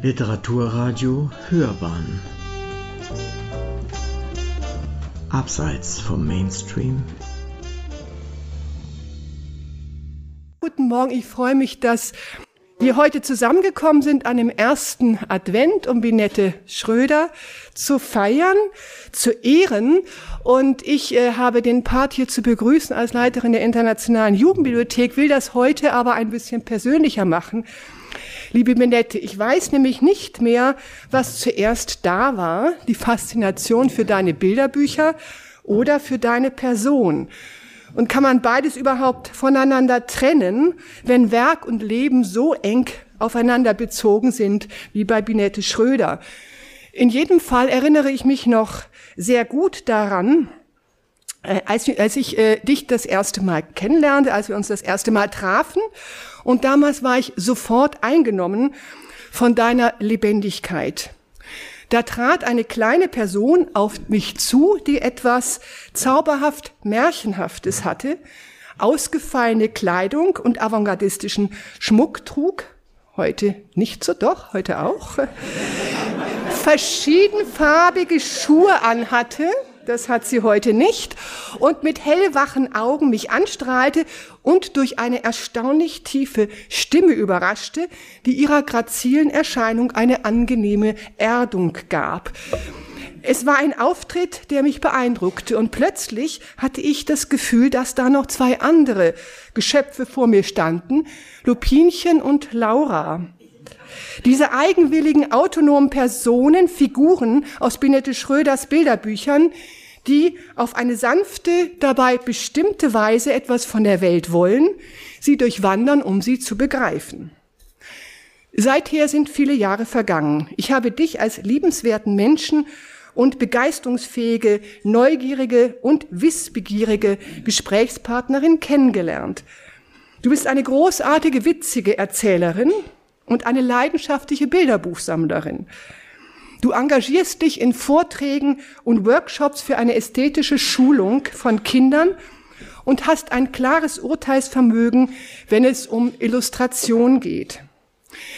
Literaturradio Hörbahn Abseits vom Mainstream Guten Morgen, ich freue mich, dass wir heute zusammengekommen sind an dem ersten Advent, um Binette Schröder zu feiern, zu ehren. Und ich äh, habe den Part hier zu begrüßen als Leiterin der Internationalen Jugendbibliothek, will das heute aber ein bisschen persönlicher machen. Liebe Binette, ich weiß nämlich nicht mehr, was zuerst da war, die Faszination für deine Bilderbücher oder für deine Person. Und kann man beides überhaupt voneinander trennen, wenn Werk und Leben so eng aufeinander bezogen sind wie bei Binette Schröder? In jedem Fall erinnere ich mich noch sehr gut daran, äh, als, als ich äh, dich das erste Mal kennenlernte, als wir uns das erste Mal trafen. Und damals war ich sofort eingenommen von deiner Lebendigkeit. Da trat eine kleine Person auf mich zu, die etwas zauberhaft Märchenhaftes hatte, ausgefallene Kleidung und avantgardistischen Schmuck trug, heute nicht so doch, heute auch, verschiedenfarbige Schuhe anhatte, das hat sie heute nicht, und mit hellwachen Augen mich anstrahlte und durch eine erstaunlich tiefe Stimme überraschte, die ihrer grazilen Erscheinung eine angenehme Erdung gab. Es war ein Auftritt, der mich beeindruckte und plötzlich hatte ich das Gefühl, dass da noch zwei andere Geschöpfe vor mir standen, Lupinchen und Laura. Diese eigenwilligen, autonomen Personen, Figuren aus Binette Schröders Bilderbüchern, die auf eine sanfte, dabei bestimmte Weise etwas von der Welt wollen, sie durchwandern, um sie zu begreifen. Seither sind viele Jahre vergangen. Ich habe dich als liebenswerten Menschen und begeisterungsfähige, neugierige und wissbegierige Gesprächspartnerin kennengelernt. Du bist eine großartige, witzige Erzählerin und eine leidenschaftliche Bilderbuchsammlerin. Du engagierst dich in Vorträgen und Workshops für eine ästhetische Schulung von Kindern und hast ein klares Urteilsvermögen, wenn es um Illustration geht.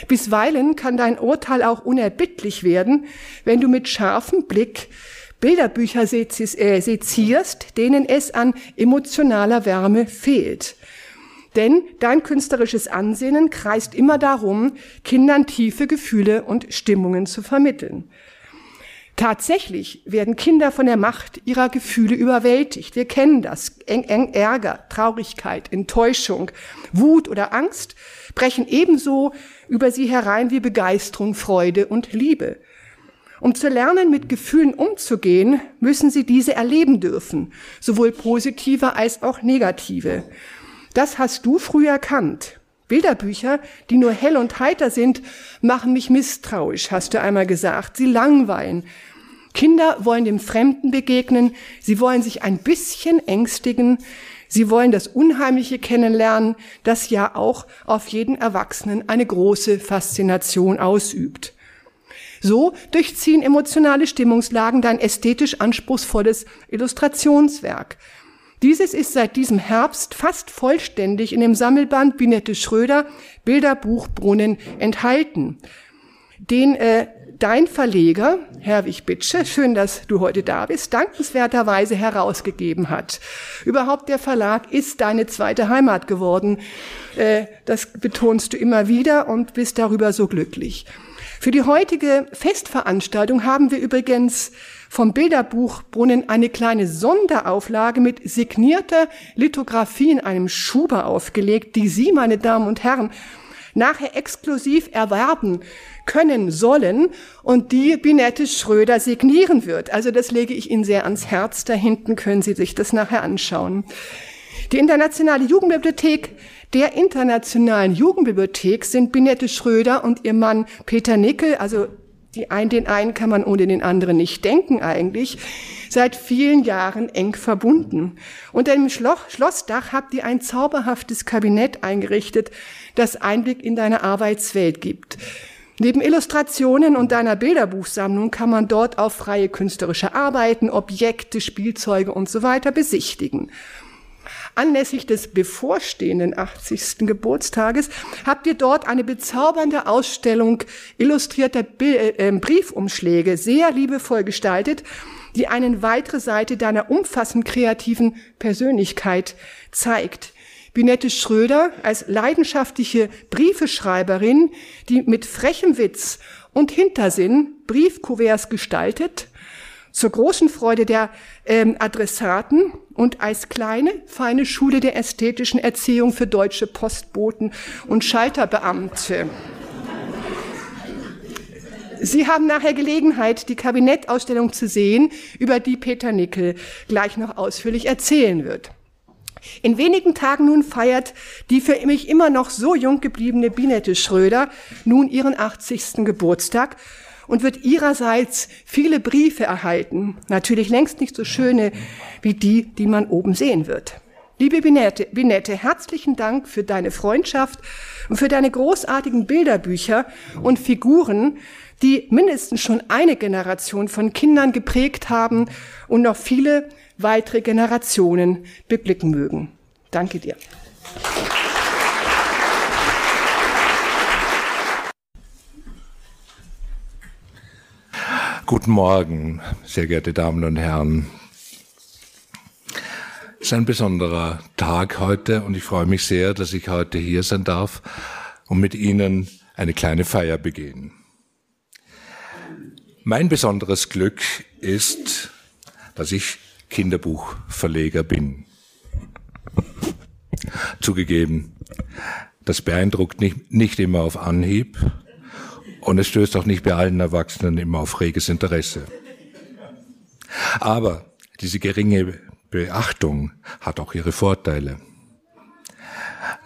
Bisweilen kann dein Urteil auch unerbittlich werden, wenn du mit scharfem Blick Bilderbücher äh, sezierst, denen es an emotionaler Wärme fehlt. Denn dein künstlerisches Ansinnen kreist immer darum, Kindern tiefe Gefühle und Stimmungen zu vermitteln. Tatsächlich werden Kinder von der Macht ihrer Gefühle überwältigt. Wir kennen das. Eng, eng, Ärger, Traurigkeit, Enttäuschung, Wut oder Angst brechen ebenso über sie herein wie Begeisterung, Freude und Liebe. Um zu lernen, mit Gefühlen umzugehen, müssen sie diese erleben dürfen, sowohl positive als auch negative. Das hast du früh erkannt. Bilderbücher, die nur hell und heiter sind, machen mich misstrauisch, hast du einmal gesagt. Sie langweilen. Kinder wollen dem Fremden begegnen, sie wollen sich ein bisschen ängstigen, sie wollen das Unheimliche kennenlernen, das ja auch auf jeden Erwachsenen eine große Faszination ausübt. So durchziehen emotionale Stimmungslagen dein ästhetisch anspruchsvolles Illustrationswerk. Dieses ist seit diesem Herbst fast vollständig in dem Sammelband Binette Schröder Bilderbuch Brunnen enthalten. Den äh, dein Verleger, Herwig Bitsche, schön, dass du heute da bist, dankenswerterweise herausgegeben hat. Überhaupt der Verlag ist deine zweite Heimat geworden. Äh, das betonst du immer wieder und bist darüber so glücklich. Für die heutige Festveranstaltung haben wir übrigens vom Bilderbuch Brunnen eine kleine Sonderauflage mit signierter Lithografie in einem Schuber aufgelegt, die Sie, meine Damen und Herren, nachher exklusiv erwerben können sollen und die Binette Schröder signieren wird. Also das lege ich Ihnen sehr ans Herz. Da hinten können Sie sich das nachher anschauen. Die Internationale Jugendbibliothek der Internationalen Jugendbibliothek sind Binette Schröder und ihr Mann Peter Nickel, also die ein, den einen kann man ohne den anderen nicht denken eigentlich, seit vielen Jahren eng verbunden. Unter dem Schlossdach habt ihr ein zauberhaftes Kabinett eingerichtet, das Einblick in deine Arbeitswelt gibt. Neben Illustrationen und deiner Bilderbuchsammlung kann man dort auch freie künstlerische Arbeiten, Objekte, Spielzeuge und so weiter besichtigen. Anlässlich des bevorstehenden 80. Geburtstages habt ihr dort eine bezaubernde Ausstellung illustrierter äh, Briefumschläge, sehr liebevoll gestaltet, die eine weitere Seite deiner umfassend kreativen Persönlichkeit zeigt. Binette Schröder als leidenschaftliche Briefeschreiberin, die mit frechem Witz und Hintersinn Briefkuverts gestaltet, zur großen Freude der ähm, Adressaten und als kleine, feine Schule der ästhetischen Erziehung für deutsche Postboten und Schalterbeamte. Sie haben nachher Gelegenheit, die Kabinettausstellung zu sehen, über die Peter Nickel gleich noch ausführlich erzählen wird. In wenigen Tagen nun feiert die für mich immer noch so jung gebliebene Binette Schröder nun ihren 80. Geburtstag und wird ihrerseits viele Briefe erhalten. Natürlich längst nicht so schöne wie die, die man oben sehen wird. Liebe Binette, Binette, herzlichen Dank für deine Freundschaft und für deine großartigen Bilderbücher und Figuren, die mindestens schon eine Generation von Kindern geprägt haben und noch viele weitere Generationen beblicken mögen. Danke dir. Guten Morgen, sehr geehrte Damen und Herren. Es ist ein besonderer Tag heute und ich freue mich sehr, dass ich heute hier sein darf und mit Ihnen eine kleine Feier begehen. Mein besonderes Glück ist, dass ich Kinderbuchverleger bin. Zugegeben, das beeindruckt nicht, nicht immer auf Anhieb und es stößt auch nicht bei allen Erwachsenen immer auf reges Interesse. Aber diese geringe Beachtung hat auch ihre Vorteile.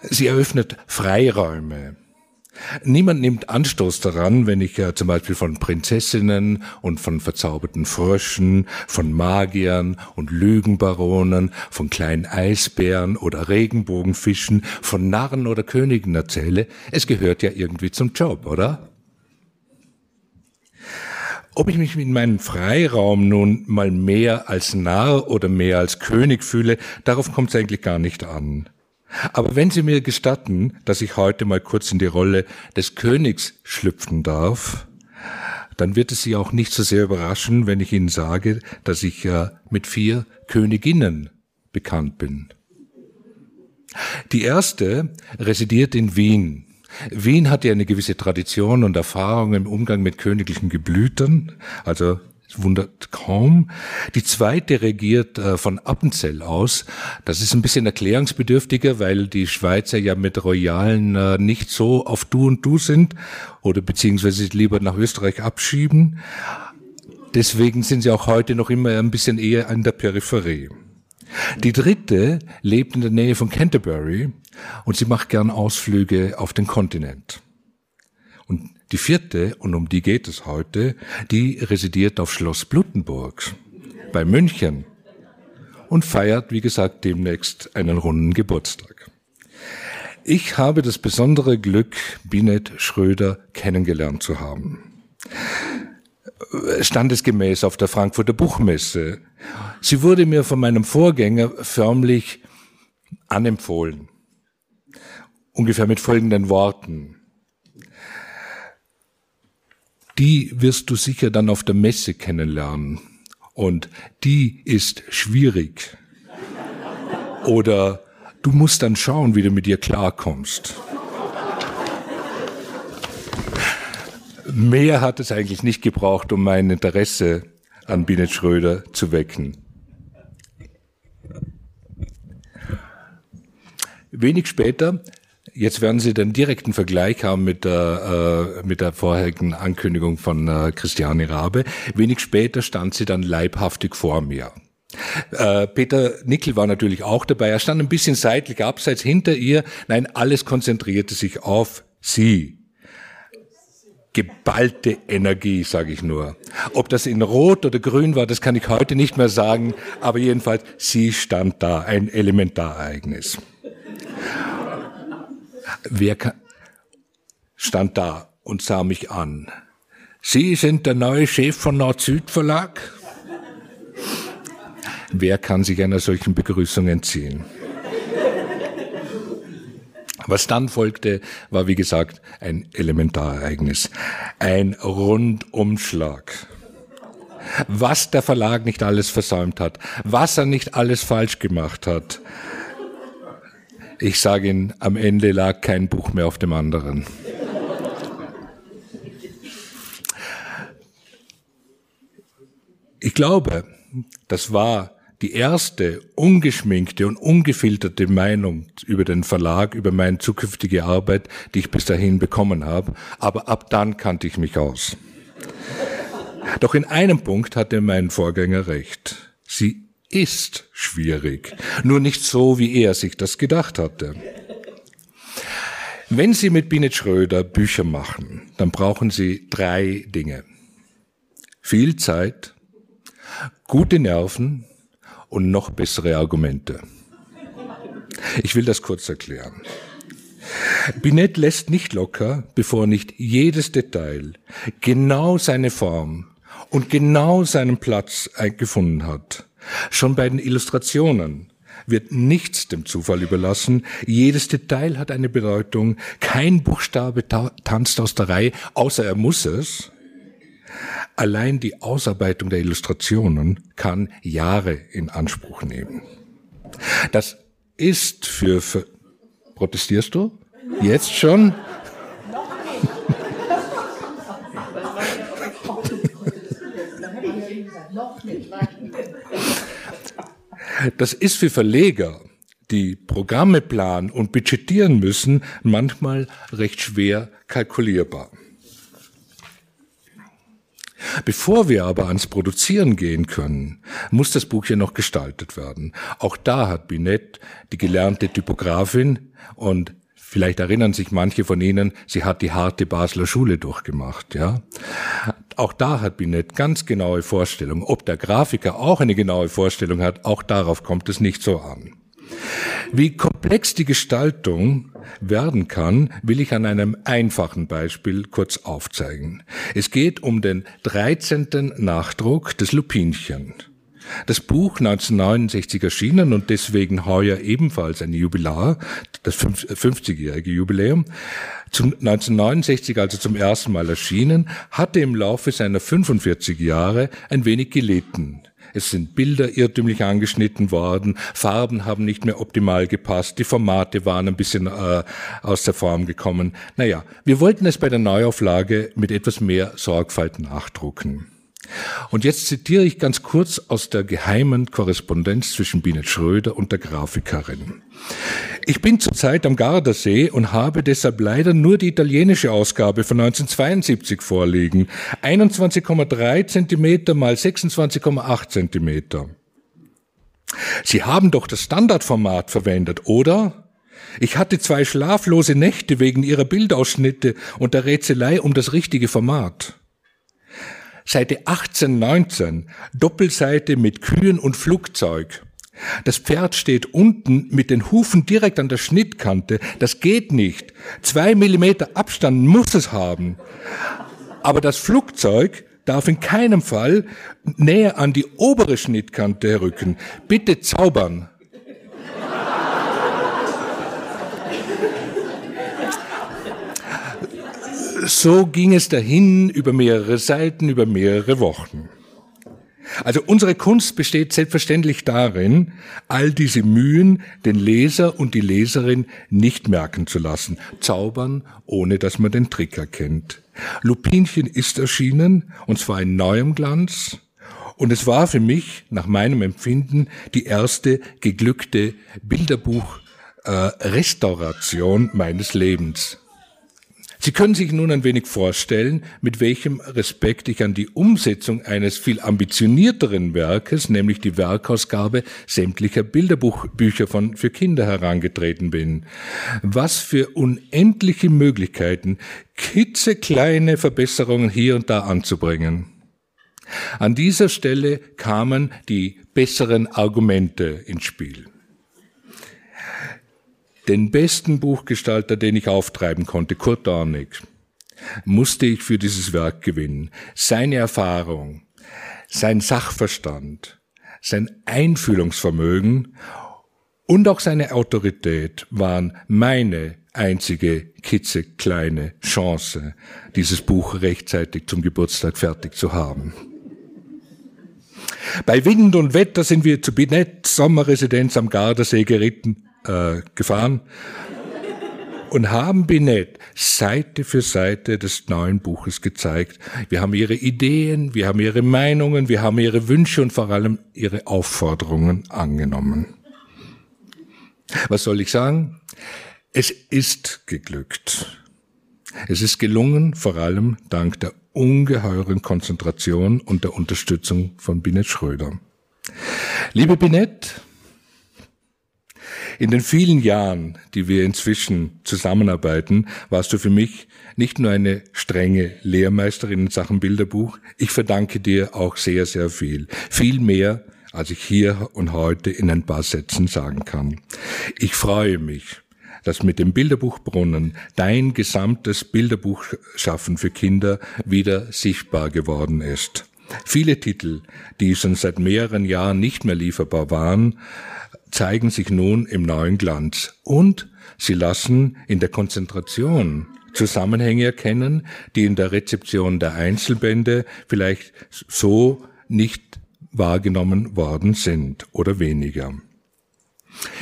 Sie eröffnet Freiräume, Niemand nimmt Anstoß daran, wenn ich ja zum Beispiel von Prinzessinnen und von verzauberten Fröschen, von Magiern und Lügenbaronen, von kleinen Eisbären oder Regenbogenfischen, von Narren oder Königen erzähle. Es gehört ja irgendwie zum Job, oder? Ob ich mich in meinem Freiraum nun mal mehr als Narr oder mehr als König fühle, darauf kommt es eigentlich gar nicht an. Aber wenn Sie mir gestatten, dass ich heute mal kurz in die Rolle des Königs schlüpfen darf, dann wird es Sie auch nicht so sehr überraschen, wenn ich Ihnen sage, dass ich ja mit vier Königinnen bekannt bin. Die erste residiert in Wien. Wien hat ja eine gewisse Tradition und Erfahrung im Umgang mit königlichen Geblütern, also wundert kaum. Die zweite regiert äh, von Appenzell aus. Das ist ein bisschen erklärungsbedürftiger, weil die Schweizer ja mit Royalen äh, nicht so auf Du und Du sind oder beziehungsweise lieber nach Österreich abschieben. Deswegen sind sie auch heute noch immer ein bisschen eher an der Peripherie. Die dritte lebt in der Nähe von Canterbury und sie macht gern Ausflüge auf den Kontinent. Und die vierte, und um die geht es heute, die residiert auf Schloss Blutenburg bei München und feiert, wie gesagt, demnächst einen runden Geburtstag. Ich habe das besondere Glück, Binet Schröder kennengelernt zu haben. Standesgemäß auf der Frankfurter Buchmesse. Sie wurde mir von meinem Vorgänger förmlich anempfohlen. Ungefähr mit folgenden Worten die wirst du sicher dann auf der Messe kennenlernen. Und die ist schwierig. Oder du musst dann schauen, wie du mit ihr klarkommst. Mehr hat es eigentlich nicht gebraucht, um mein Interesse an Binet Schröder zu wecken. Wenig später Jetzt werden Sie den direkten Vergleich haben mit der, äh, mit der vorherigen Ankündigung von äh, Christiane Rabe. Wenig später stand sie dann leibhaftig vor mir. Äh, Peter Nickel war natürlich auch dabei. Er stand ein bisschen seitlich abseits hinter ihr. Nein, alles konzentrierte sich auf sie. Geballte Energie, sage ich nur. Ob das in Rot oder Grün war, das kann ich heute nicht mehr sagen. Aber jedenfalls, sie stand da, ein Elementarereignis. Wer stand da und sah mich an? Sie sind der neue Chef von Nord-Süd Verlag? Wer kann sich einer solchen Begrüßung entziehen? Was dann folgte, war wie gesagt ein Elementarereignis, ein Rundumschlag. Was der Verlag nicht alles versäumt hat, was er nicht alles falsch gemacht hat. Ich sage Ihnen, am Ende lag kein Buch mehr auf dem anderen. Ich glaube, das war die erste ungeschminkte und ungefilterte Meinung über den Verlag, über meine zukünftige Arbeit, die ich bis dahin bekommen habe. Aber ab dann kannte ich mich aus. Doch in einem Punkt hatte mein Vorgänger recht. Sie ist schwierig, nur nicht so, wie er sich das gedacht hatte. Wenn Sie mit Binet Schröder Bücher machen, dann brauchen Sie drei Dinge. Viel Zeit, gute Nerven und noch bessere Argumente. Ich will das kurz erklären. Binet lässt nicht locker, bevor nicht jedes Detail genau seine Form und genau seinen Platz gefunden hat. Schon bei den Illustrationen wird nichts dem Zufall überlassen. Jedes Detail hat eine Bedeutung. Kein Buchstabe ta tanzt aus der Reihe, außer er muss es. Allein die Ausarbeitung der Illustrationen kann Jahre in Anspruch nehmen. Das ist für, für protestierst du? Jetzt schon? Das ist für Verleger, die Programme planen und budgetieren müssen, manchmal recht schwer kalkulierbar. Bevor wir aber ans Produzieren gehen können, muss das Buch ja noch gestaltet werden. Auch da hat Binet, die gelernte Typografin, und vielleicht erinnern sich manche von Ihnen, sie hat die harte Basler Schule durchgemacht, ja. Auch da hat Binet ganz genaue Vorstellungen. Ob der Grafiker auch eine genaue Vorstellung hat, auch darauf kommt es nicht so an. Wie komplex die Gestaltung werden kann, will ich an einem einfachen Beispiel kurz aufzeigen. Es geht um den 13. Nachdruck des Lupinchen. Das Buch 1969 erschienen und deswegen heuer ebenfalls ein Jubilar, das 50-jährige Jubiläum, zum 1969 also zum ersten Mal erschienen, hatte im Laufe seiner 45 Jahre ein wenig gelitten. Es sind Bilder irrtümlich angeschnitten worden, Farben haben nicht mehr optimal gepasst, die Formate waren ein bisschen äh, aus der Form gekommen. Naja, wir wollten es bei der Neuauflage mit etwas mehr Sorgfalt nachdrucken. Und jetzt zitiere ich ganz kurz aus der geheimen Korrespondenz zwischen Binet Schröder und der Grafikerin. Ich bin zurzeit am Gardasee und habe deshalb leider nur die italienische Ausgabe von 1972 vorliegen. 21,3 Zentimeter mal 26,8 Zentimeter. Sie haben doch das Standardformat verwendet, oder? Ich hatte zwei schlaflose Nächte wegen Ihrer Bildausschnitte und der Rätselei um das richtige Format. Seite 18, 19, Doppelseite mit Kühen und Flugzeug. Das Pferd steht unten mit den Hufen direkt an der Schnittkante. Das geht nicht. Zwei Millimeter Abstand muss es haben. Aber das Flugzeug darf in keinem Fall näher an die obere Schnittkante rücken. Bitte zaubern. So ging es dahin über mehrere Seiten, über mehrere Wochen. Also unsere Kunst besteht selbstverständlich darin, all diese Mühen den Leser und die Leserin nicht merken zu lassen. Zaubern, ohne dass man den Trick erkennt. Lupinchen ist erschienen, und zwar in neuem Glanz. Und es war für mich, nach meinem Empfinden, die erste geglückte Bilderbuch-Restauration äh, meines Lebens. Sie können sich nun ein wenig vorstellen, mit welchem Respekt ich an die Umsetzung eines viel ambitionierteren Werkes, nämlich die Werkausgabe sämtlicher Bilderbücher von, für Kinder herangetreten bin. Was für unendliche Möglichkeiten, kitzekleine Verbesserungen hier und da anzubringen. An dieser Stelle kamen die besseren Argumente ins Spiel. Den besten Buchgestalter, den ich auftreiben konnte, Kurt Dornig, musste ich für dieses Werk gewinnen. Seine Erfahrung, sein Sachverstand, sein Einfühlungsvermögen und auch seine Autorität waren meine einzige kitzekleine Chance, dieses Buch rechtzeitig zum Geburtstag fertig zu haben. Bei Wind und Wetter sind wir zu Binett Sommerresidenz am Gardasee geritten, äh, gefahren und haben Binett Seite für Seite des neuen Buches gezeigt. Wir haben ihre Ideen, wir haben ihre Meinungen, wir haben ihre Wünsche und vor allem ihre Aufforderungen angenommen. Was soll ich sagen? Es ist geglückt. Es ist gelungen, vor allem dank der ungeheuren Konzentration und der Unterstützung von Binet Schröder. Liebe Binet, in den vielen Jahren, die wir inzwischen zusammenarbeiten, warst du für mich nicht nur eine strenge Lehrmeisterin in Sachen Bilderbuch, ich verdanke dir auch sehr, sehr viel. Viel mehr, als ich hier und heute in ein paar Sätzen sagen kann. Ich freue mich, dass mit dem Bilderbuchbrunnen dein gesamtes Bilderbuchschaffen für Kinder wieder sichtbar geworden ist. Viele Titel, die schon seit mehreren Jahren nicht mehr lieferbar waren, zeigen sich nun im neuen Glanz und sie lassen in der Konzentration Zusammenhänge erkennen, die in der Rezeption der Einzelbände vielleicht so nicht wahrgenommen worden sind oder weniger.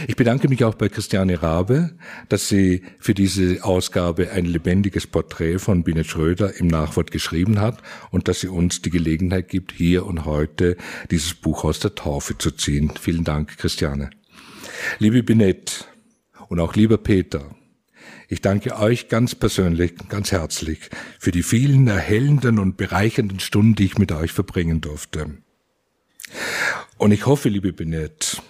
Ich bedanke mich auch bei Christiane Rabe, dass sie für diese Ausgabe ein lebendiges Porträt von Binet Schröder im Nachwort geschrieben hat und dass sie uns die Gelegenheit gibt, hier und heute dieses Buch aus der Taufe zu ziehen. Vielen Dank, Christiane. Liebe Binet und auch lieber Peter, ich danke euch ganz persönlich, ganz herzlich für die vielen erhellenden und bereichernden Stunden, die ich mit euch verbringen durfte. Und ich hoffe, liebe Binet,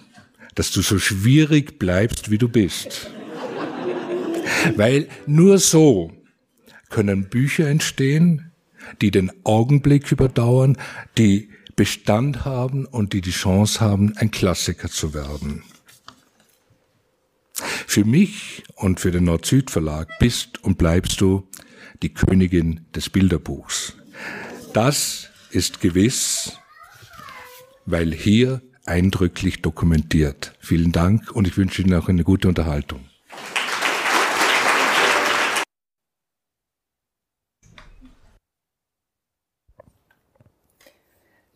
dass du so schwierig bleibst, wie du bist. Weil nur so können Bücher entstehen, die den Augenblick überdauern, die Bestand haben und die die Chance haben, ein Klassiker zu werden. Für mich und für den Nord-Süd-Verlag bist und bleibst du die Königin des Bilderbuchs. Das ist gewiss, weil hier eindrücklich dokumentiert. Vielen Dank und ich wünsche Ihnen auch eine gute Unterhaltung.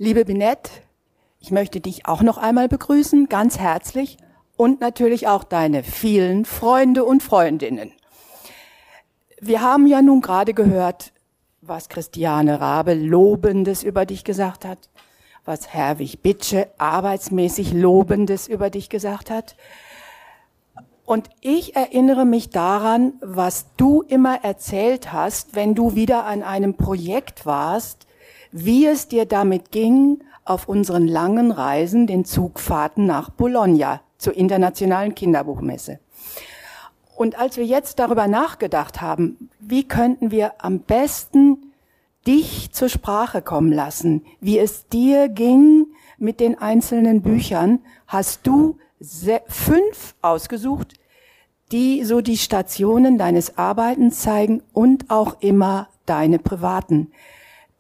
Liebe Binette, ich möchte dich auch noch einmal begrüßen, ganz herzlich und natürlich auch deine vielen Freunde und Freundinnen. Wir haben ja nun gerade gehört, was Christiane Rabe Lobendes über dich gesagt hat was Herwig Bitsche arbeitsmäßig Lobendes über dich gesagt hat. Und ich erinnere mich daran, was du immer erzählt hast, wenn du wieder an einem Projekt warst, wie es dir damit ging, auf unseren langen Reisen, den Zugfahrten nach Bologna zur internationalen Kinderbuchmesse. Und als wir jetzt darüber nachgedacht haben, wie könnten wir am besten dich zur Sprache kommen lassen, wie es dir ging mit den einzelnen Büchern, hast du fünf ausgesucht, die so die Stationen deines Arbeitens zeigen und auch immer deine privaten.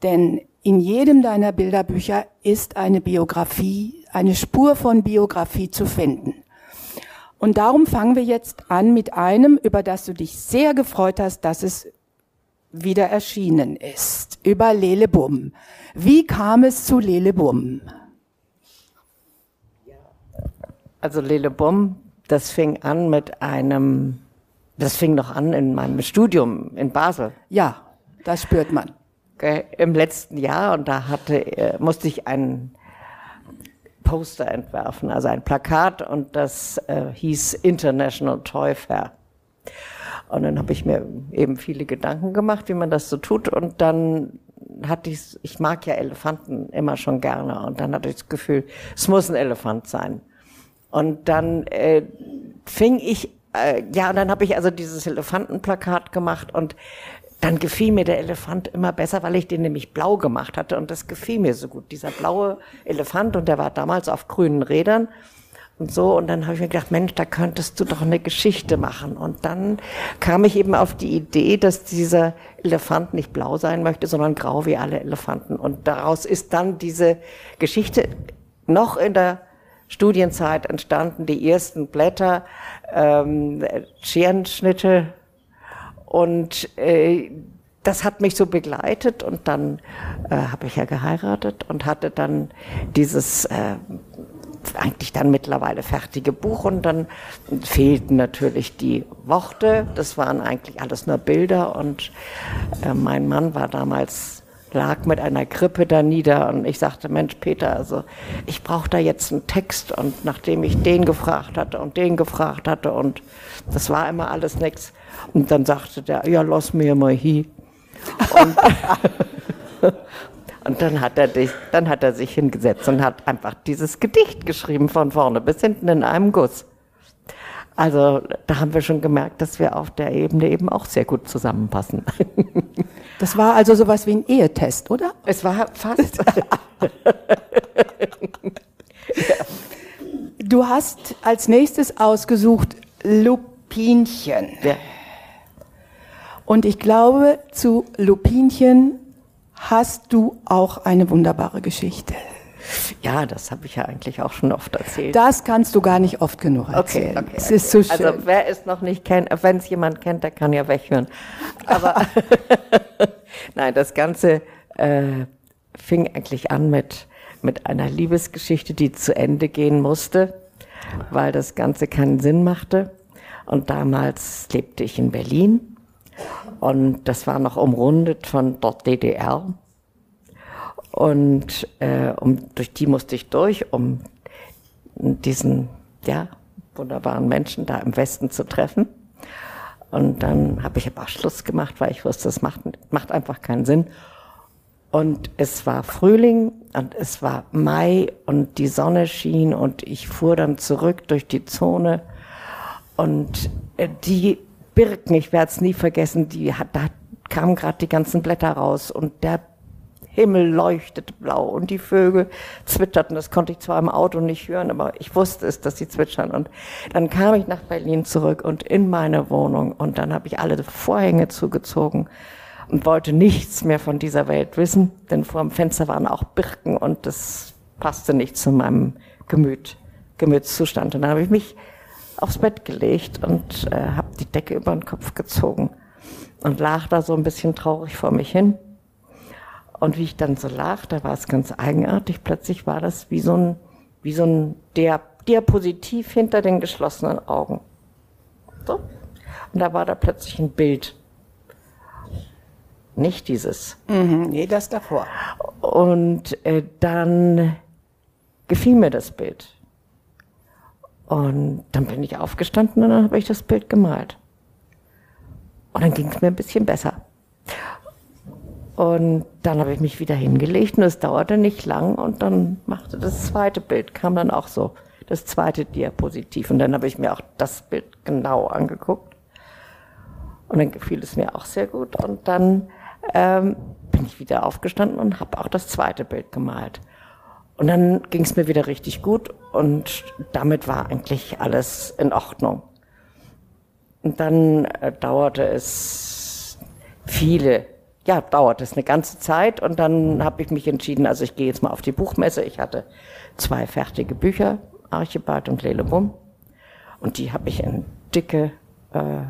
Denn in jedem deiner Bilderbücher ist eine Biografie, eine Spur von Biografie zu finden. Und darum fangen wir jetzt an mit einem, über das du dich sehr gefreut hast, dass es wieder erschienen ist, über Lelebum. Wie kam es zu Lelebum? Also Lelebum, das fing an mit einem, das fing noch an in meinem Studium in Basel. Ja, das spürt man. Im letzten Jahr und da hatte, äh, musste ich ein Poster entwerfen, also ein Plakat und das äh, hieß International Toy Fair. Und dann habe ich mir eben viele Gedanken gemacht, wie man das so tut. Und dann hatte ich, ich mag ja Elefanten immer schon gerne. Und dann hatte ich das Gefühl, es muss ein Elefant sein. Und dann äh, fing ich, äh, ja, und dann habe ich also dieses Elefantenplakat gemacht und dann gefiel mir der Elefant immer besser, weil ich den nämlich blau gemacht hatte und das gefiel mir so gut. Dieser blaue Elefant und der war damals auf grünen Rädern und so. Und dann habe ich mir gedacht, Mensch, da könntest du doch eine Geschichte machen. Und dann kam ich eben auf die Idee, dass dieser Elefant nicht blau sein möchte, sondern grau wie alle Elefanten. Und daraus ist dann diese Geschichte noch in der Studienzeit entstanden, die ersten Blätter, ähm, Scherenschnitte und äh, das hat mich so begleitet und dann äh, habe ich ja geheiratet und hatte dann dieses äh, eigentlich dann mittlerweile fertige Buch und dann fehlten natürlich die Worte. Das waren eigentlich alles nur Bilder und äh, mein Mann war damals lag mit einer Grippe da nieder und ich sagte, Mensch Peter, also ich brauche da jetzt einen Text und nachdem ich den gefragt hatte und den gefragt hatte und das war immer alles nix und dann sagte der, ja, lass mir mal hier. Und, und dann, hat er dich, dann hat er sich hingesetzt und hat einfach dieses Gedicht geschrieben von vorne bis hinten in einem Guss. Also da haben wir schon gemerkt, dass wir auf der Ebene eben auch sehr gut zusammenpassen. Das war also sowas wie ein Ehetest, oder? Es war fast. Du hast als nächstes ausgesucht Lupinchen. Ja. Und ich glaube, zu Lupinchen hast du auch eine wunderbare Geschichte. Ja, das habe ich ja eigentlich auch schon oft erzählt. Das kannst du gar nicht oft genug erzählen. Okay, okay, Es ist so schön. Also wer es noch nicht kennt, wenn es jemand kennt, der kann ja weghören. Aber nein, das Ganze äh, fing eigentlich an mit, mit einer Liebesgeschichte, die zu Ende gehen musste, weil das Ganze keinen Sinn machte. Und damals lebte ich in Berlin und das war noch umrundet von dort DDR. Und äh, um, durch die musste ich durch, um diesen ja, wunderbaren Menschen da im Westen zu treffen. Und dann habe ich aber Schluss gemacht, weil ich wusste, es macht, macht einfach keinen Sinn. Und es war Frühling und es war Mai und die Sonne schien und ich fuhr dann zurück durch die Zone und äh, die Birken, ich werde es nie vergessen, die hat, da kamen gerade die ganzen Blätter raus und der Himmel leuchtete blau und die Vögel zwitterten. Das konnte ich zwar im Auto nicht hören, aber ich wusste es, dass sie zwitschern. Und dann kam ich nach Berlin zurück und in meine Wohnung und dann habe ich alle Vorhänge zugezogen und wollte nichts mehr von dieser Welt wissen, denn vor dem Fenster waren auch Birken und das passte nicht zu meinem Gemüt, Gemütszustand. Und dann habe ich mich aufs Bett gelegt und äh, habe die Decke über den Kopf gezogen und lag da so ein bisschen traurig vor mich hin. Und wie ich dann so lag, da war es ganz eigenartig. Plötzlich war das wie so ein, wie so ein Diapositiv hinter den geschlossenen Augen. So. Und da war da plötzlich ein Bild. Nicht dieses. Mhm, nee, das davor. Und äh, dann gefiel mir das Bild. Und dann bin ich aufgestanden und dann habe ich das Bild gemalt. Und dann ging es mir ein bisschen besser. Und dann habe ich mich wieder hingelegt und es dauerte nicht lang und dann machte das zweite Bild, kam dann auch so, das zweite Diapositiv. Und dann habe ich mir auch das Bild genau angeguckt. Und dann gefiel es mir auch sehr gut. Und dann ähm, bin ich wieder aufgestanden und habe auch das zweite Bild gemalt. Und dann ging es mir wieder richtig gut und damit war eigentlich alles in Ordnung. Und dann äh, dauerte es viele, ja, dauerte es eine ganze Zeit und dann habe ich mich entschieden, also ich gehe jetzt mal auf die Buchmesse. Ich hatte zwei fertige Bücher, Archibald und Lelebum. Und die habe ich in dicke äh,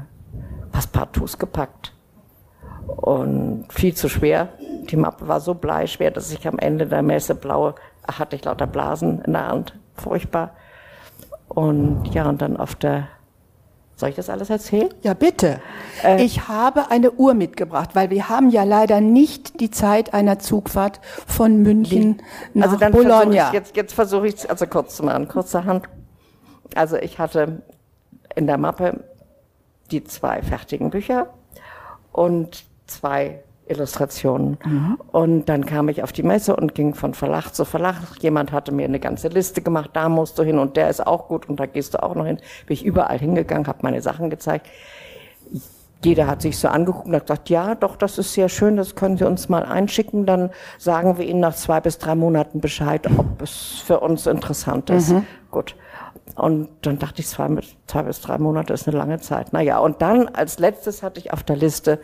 Passepartouts gepackt. Und viel zu schwer. Die Mappe war so bleischwer, dass ich am Ende der Messe blaue hatte ich lauter Blasen in der Hand, furchtbar. Und ja, und dann auf der, soll ich das alles erzählen? Ja, bitte. Äh, ich habe eine Uhr mitgebracht, weil wir haben ja leider nicht die Zeit einer Zugfahrt von München nach also dann versuche Bologna. ich, jetzt, jetzt versuche ich es also kurz zu machen, kurzerhand. Also ich hatte in der Mappe die zwei fertigen Bücher und zwei Illustrationen. Und dann kam ich auf die Messe und ging von Verlag zu Verlag. Jemand hatte mir eine ganze Liste gemacht, da musst du hin und der ist auch gut und da gehst du auch noch hin. Bin ich überall hingegangen, habe meine Sachen gezeigt. Jeder hat sich so angeguckt und hat gesagt, ja, doch, das ist sehr schön, das können Sie uns mal einschicken, dann sagen wir Ihnen nach zwei bis drei Monaten Bescheid, ob es für uns interessant ist. Gut. Und dann dachte ich, zwei, zwei bis drei Monate ist eine lange Zeit. Naja, und dann als letztes hatte ich auf der Liste,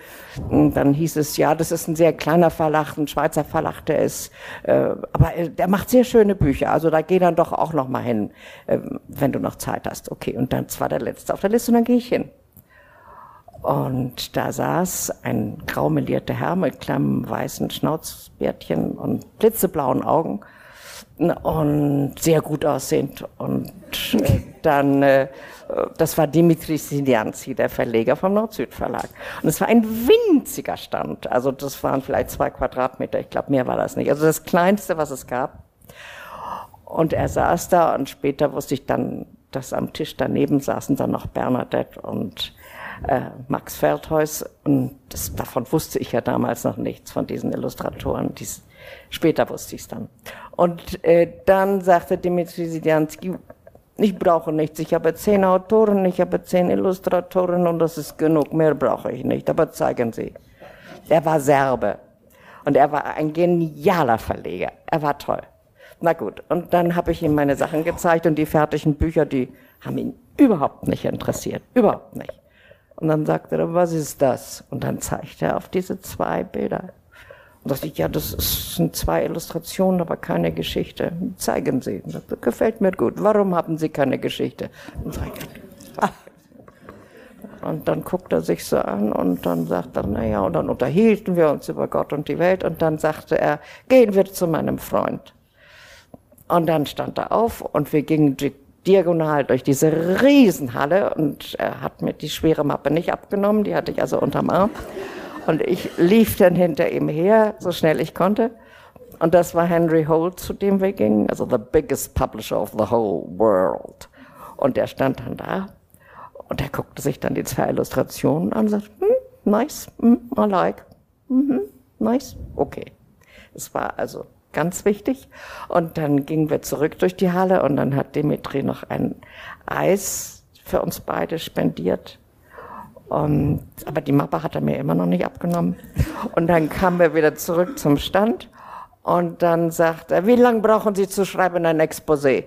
hm, dann hieß es, ja, das ist ein sehr kleiner Verlag, ein Schweizer Verlag, der ist, äh, aber der macht sehr schöne Bücher. Also da geh dann doch auch noch mal hin, äh, wenn du noch Zeit hast. Okay, und dann war der letzte auf der Liste und dann gehe ich hin. Und da saß ein graumelierter Herr mit kleinem weißen Schnauzbärtchen und blitzeblauen Augen und sehr gut aussehend. Und äh, dann, äh, das war Dimitri Silianzi, der Verleger vom Nord-Süd-Verlag. Und es war ein winziger Stand. Also das waren vielleicht zwei Quadratmeter. Ich glaube, mehr war das nicht. Also das Kleinste, was es gab. Und er saß da und später wusste ich dann, dass am Tisch daneben saßen dann noch Bernadette und äh, Max Feldheus. Und das, davon wusste ich ja damals noch nichts, von diesen Illustratoren. Dies, später wusste ich es dann. Und äh, dann sagte Dimitri Sidianski, ich brauche nichts. Ich habe zehn Autoren, ich habe zehn Illustratoren und das ist genug. Mehr brauche ich nicht. Aber zeigen Sie. Er war Serbe. Und er war ein genialer Verleger. Er war toll. Na gut. Und dann habe ich ihm meine Sachen gezeigt und die fertigen Bücher, die haben ihn überhaupt nicht interessiert. Überhaupt nicht. Und dann sagte er, was ist das? Und dann zeigte er auf diese zwei Bilder. Und dachte ich, ja, das sind zwei Illustrationen, aber keine Geschichte. Zeigen Sie. Sagte, gefällt mir gut. Warum haben Sie keine Geschichte? Und, und dann guckt er sich so an und dann sagt er, naja, und dann unterhielten wir uns über Gott und die Welt und dann sagte er, gehen wir zu meinem Freund. Und dann stand er auf und wir gingen diagonal durch diese Riesenhalle und er hat mir die schwere Mappe nicht abgenommen, die hatte ich also unterm Arm. Und ich lief dann hinter ihm her, so schnell ich konnte. Und das war Henry Holt, zu dem wir gingen, also the biggest publisher of the whole world. Und der stand dann da und er guckte sich dann die zwei Illustrationen an und sagte, hm, nice, hm, I like, mhm, nice, okay. Es war also ganz wichtig. Und dann gingen wir zurück durch die Halle und dann hat Dimitri noch ein Eis für uns beide spendiert. Und, aber die Mappe hat er mir immer noch nicht abgenommen. Und dann kamen wir wieder zurück zum Stand und dann sagt er, wie lange brauchen Sie zu schreiben ein Exposé?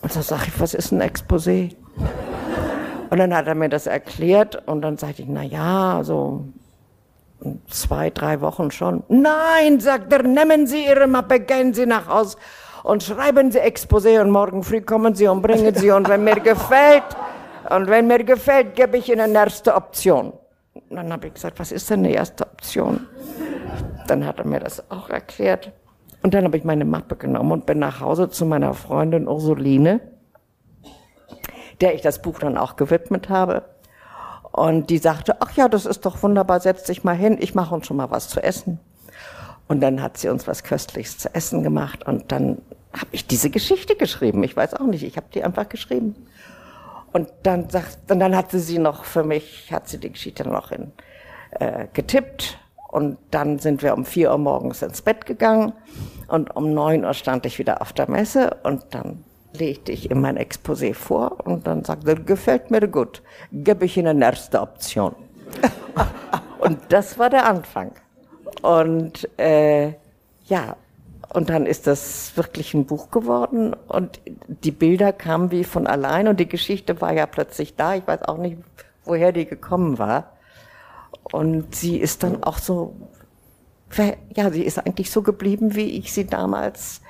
Und dann sage ich, was ist ein Exposé? Und dann hat er mir das erklärt und dann sagte ich, na ja, so zwei, drei Wochen schon. Nein, sagt er, nehmen Sie Ihre Mappe, gehen Sie nach Hause und schreiben Sie Exposé und morgen früh kommen Sie und bringen Sie und wenn mir gefällt, und wenn mir gefällt, gebe ich Ihnen eine erste Option. Dann habe ich gesagt, was ist denn eine erste Option? Dann hat er mir das auch erklärt. Und dann habe ich meine Mappe genommen und bin nach Hause zu meiner Freundin Ursuline, der ich das Buch dann auch gewidmet habe. Und die sagte, ach ja, das ist doch wunderbar, setz dich mal hin, ich mache uns schon mal was zu essen. Und dann hat sie uns was Köstliches zu essen gemacht und dann habe ich diese Geschichte geschrieben. Ich weiß auch nicht, ich habe die einfach geschrieben. Und dann sagt, und dann hatte sie noch für mich, hat sie die Geschichte noch in, äh, getippt. Und dann sind wir um vier Uhr morgens ins Bett gegangen und um neun Uhr stand ich wieder auf der Messe und dann legte ich ihm mein Exposé vor und dann sagte gefällt mir gut, gebe ich Ihnen eine erste Option. und das war der Anfang. Und äh, ja, und dann ist das wirklich ein Buch geworden und die Bilder kamen wie von allein und die Geschichte war ja plötzlich da. Ich weiß auch nicht, woher die gekommen war. Und sie ist dann auch so, ja, sie ist eigentlich so geblieben, wie ich sie damals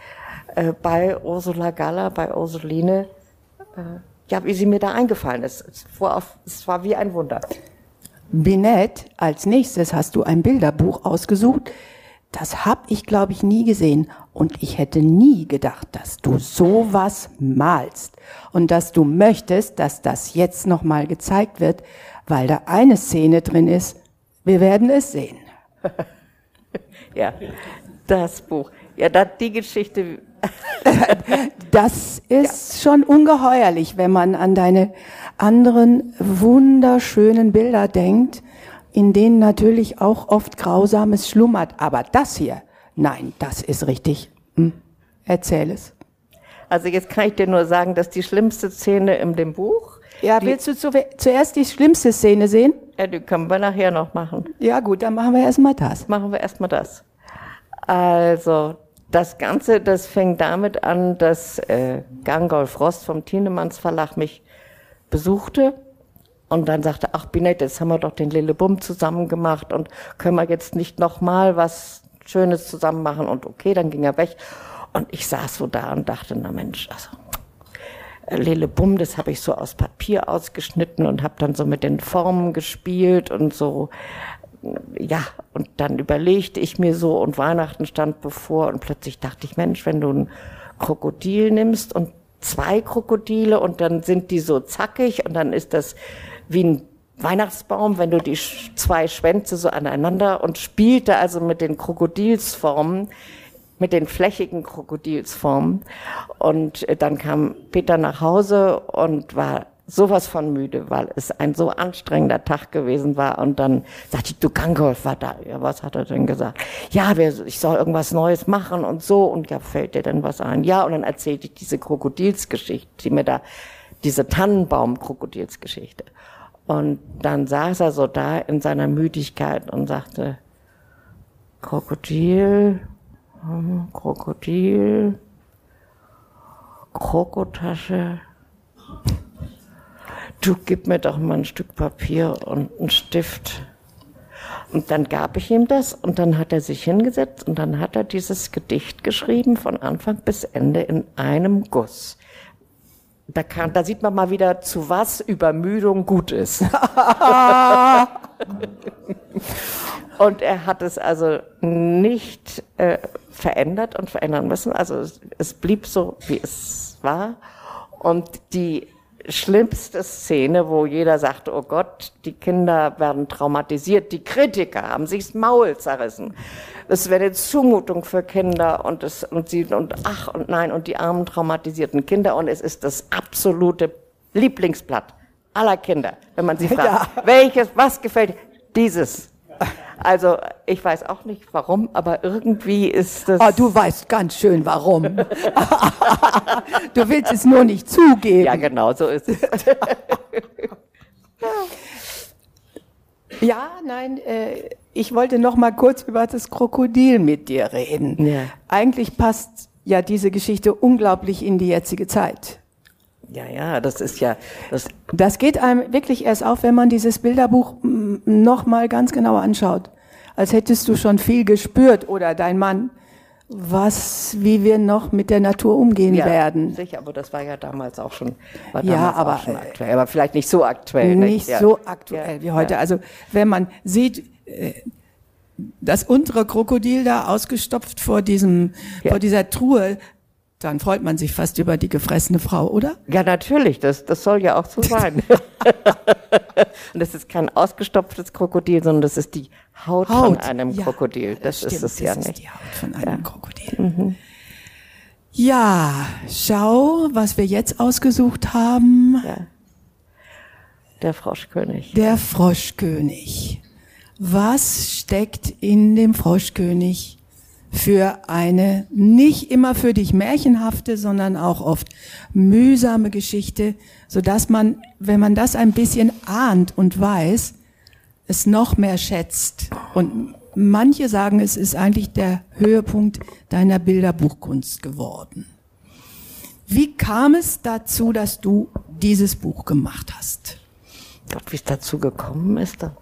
äh, bei Ursula Galler, bei Ursuline, äh, ja, wie sie mir da eingefallen ist. Es war, es war wie ein Wunder. Binette, als nächstes hast du ein Bilderbuch ausgesucht. Das hab ich, glaube ich, nie gesehen. Und ich hätte nie gedacht, dass du sowas malst und dass du möchtest, dass das jetzt nochmal gezeigt wird, weil da eine Szene drin ist. Wir werden es sehen. ja, das Buch. Ja, da die Geschichte das ist ja. schon ungeheuerlich, wenn man an deine anderen wunderschönen Bilder denkt, in denen natürlich auch oft Grausames schlummert. Aber das hier, nein, das ist richtig. Hm. Erzähl es. Also jetzt kann ich dir nur sagen, dass die schlimmste Szene in dem Buch. Ja, willst du zu, zuerst die schlimmste Szene sehen? Ja, die können wir nachher noch machen. Ja, gut, dann machen wir erstmal das. Machen wir erstmal das. Also, das Ganze, das fängt damit an, dass äh, Gangolf Rost vom Tienemanns Verlag mich besuchte und dann sagte, ach Binet, jetzt haben wir doch den Lillebum zusammen gemacht und können wir jetzt nicht nochmal was Schönes zusammen machen? Und okay, dann ging er weg. Und ich saß so da und dachte, na Mensch, also Lillebum, das habe ich so aus Papier ausgeschnitten und habe dann so mit den Formen gespielt und so. Ja, und dann überlegte ich mir so und Weihnachten stand bevor und plötzlich dachte ich, Mensch, wenn du ein Krokodil nimmst und zwei Krokodile und dann sind die so zackig und dann ist das wie ein Weihnachtsbaum, wenn du die zwei Schwänze so aneinander und spielte also mit den Krokodilsformen, mit den flächigen Krokodilsformen. Und dann kam Peter nach Hause und war sowas von müde, weil es ein so anstrengender Tag gewesen war. Und dann sagte ich, du Gangolf war da. Ja, was hat er denn gesagt? Ja, ich soll irgendwas Neues machen und so. Und ja, fällt dir denn was ein? Ja, und dann erzählte ich diese Krokodilsgeschichte, die mir da, diese Tannenbaum-Krokodilsgeschichte. Und dann saß er so da in seiner Müdigkeit und sagte, Krokodil, hm, Krokodil, Krokotasche, du gib mir doch mal ein Stück Papier und einen Stift. Und dann gab ich ihm das und dann hat er sich hingesetzt und dann hat er dieses Gedicht geschrieben von Anfang bis Ende in einem Guss. Da, kann, da sieht man mal wieder, zu was Übermüdung gut ist. und er hat es also nicht äh, verändert und verändern müssen. Also es, es blieb so, wie es war. Und die schlimmste Szene, wo jeder sagt, oh Gott, die Kinder werden traumatisiert, die Kritiker haben sich das Maul zerrissen. Das wäre eine Zumutung für Kinder und es, und sie, und ach und nein, und die armen traumatisierten Kinder und es ist das absolute Lieblingsblatt aller Kinder, wenn man sie fragt, ja. welches, was gefällt, dieses. Also ich weiß auch nicht warum, aber irgendwie ist das. Oh, du weißt ganz schön warum. du willst es nur nicht zugeben. Ja, genau, so ist es. ja, nein, äh, ich wollte noch mal kurz über das Krokodil mit dir reden. Ja. Eigentlich passt ja diese Geschichte unglaublich in die jetzige Zeit. Ja, ja, das ist ja. Das, das geht einem wirklich erst auf, wenn man dieses Bilderbuch noch mal ganz genau anschaut. Als hättest du schon viel gespürt oder dein Mann, was, wie wir noch mit der Natur umgehen ja, werden. Sicher, aber das war ja damals auch schon, war ja, aber, schon aktuell, aber vielleicht nicht so aktuell. Nicht ja. so aktuell ja, wie heute. Also wenn man sieht, äh, das untere Krokodil da ausgestopft vor diesem, vor dieser Truhe, dann freut man sich fast über die gefressene Frau, oder? Ja, natürlich. Das, das soll ja auch so sein. Und das ist kein ausgestopftes Krokodil, sondern das ist die Haut, Haut. von einem ja, Krokodil. Das stimmt, ist es ja nicht. Das ist die Haut von einem ja. Krokodil. Mhm. Ja, schau, was wir jetzt ausgesucht haben. Ja. Der Froschkönig. Der Froschkönig. Was steckt in dem Froschkönig? Für eine nicht immer für dich märchenhafte, sondern auch oft mühsame Geschichte, so dass man, wenn man das ein bisschen ahnt und weiß, es noch mehr schätzt. Und manche sagen, es ist eigentlich der Höhepunkt deiner Bilderbuchkunst geworden. Wie kam es dazu, dass du dieses Buch gemacht hast? Gott, wie es dazu gekommen ist, da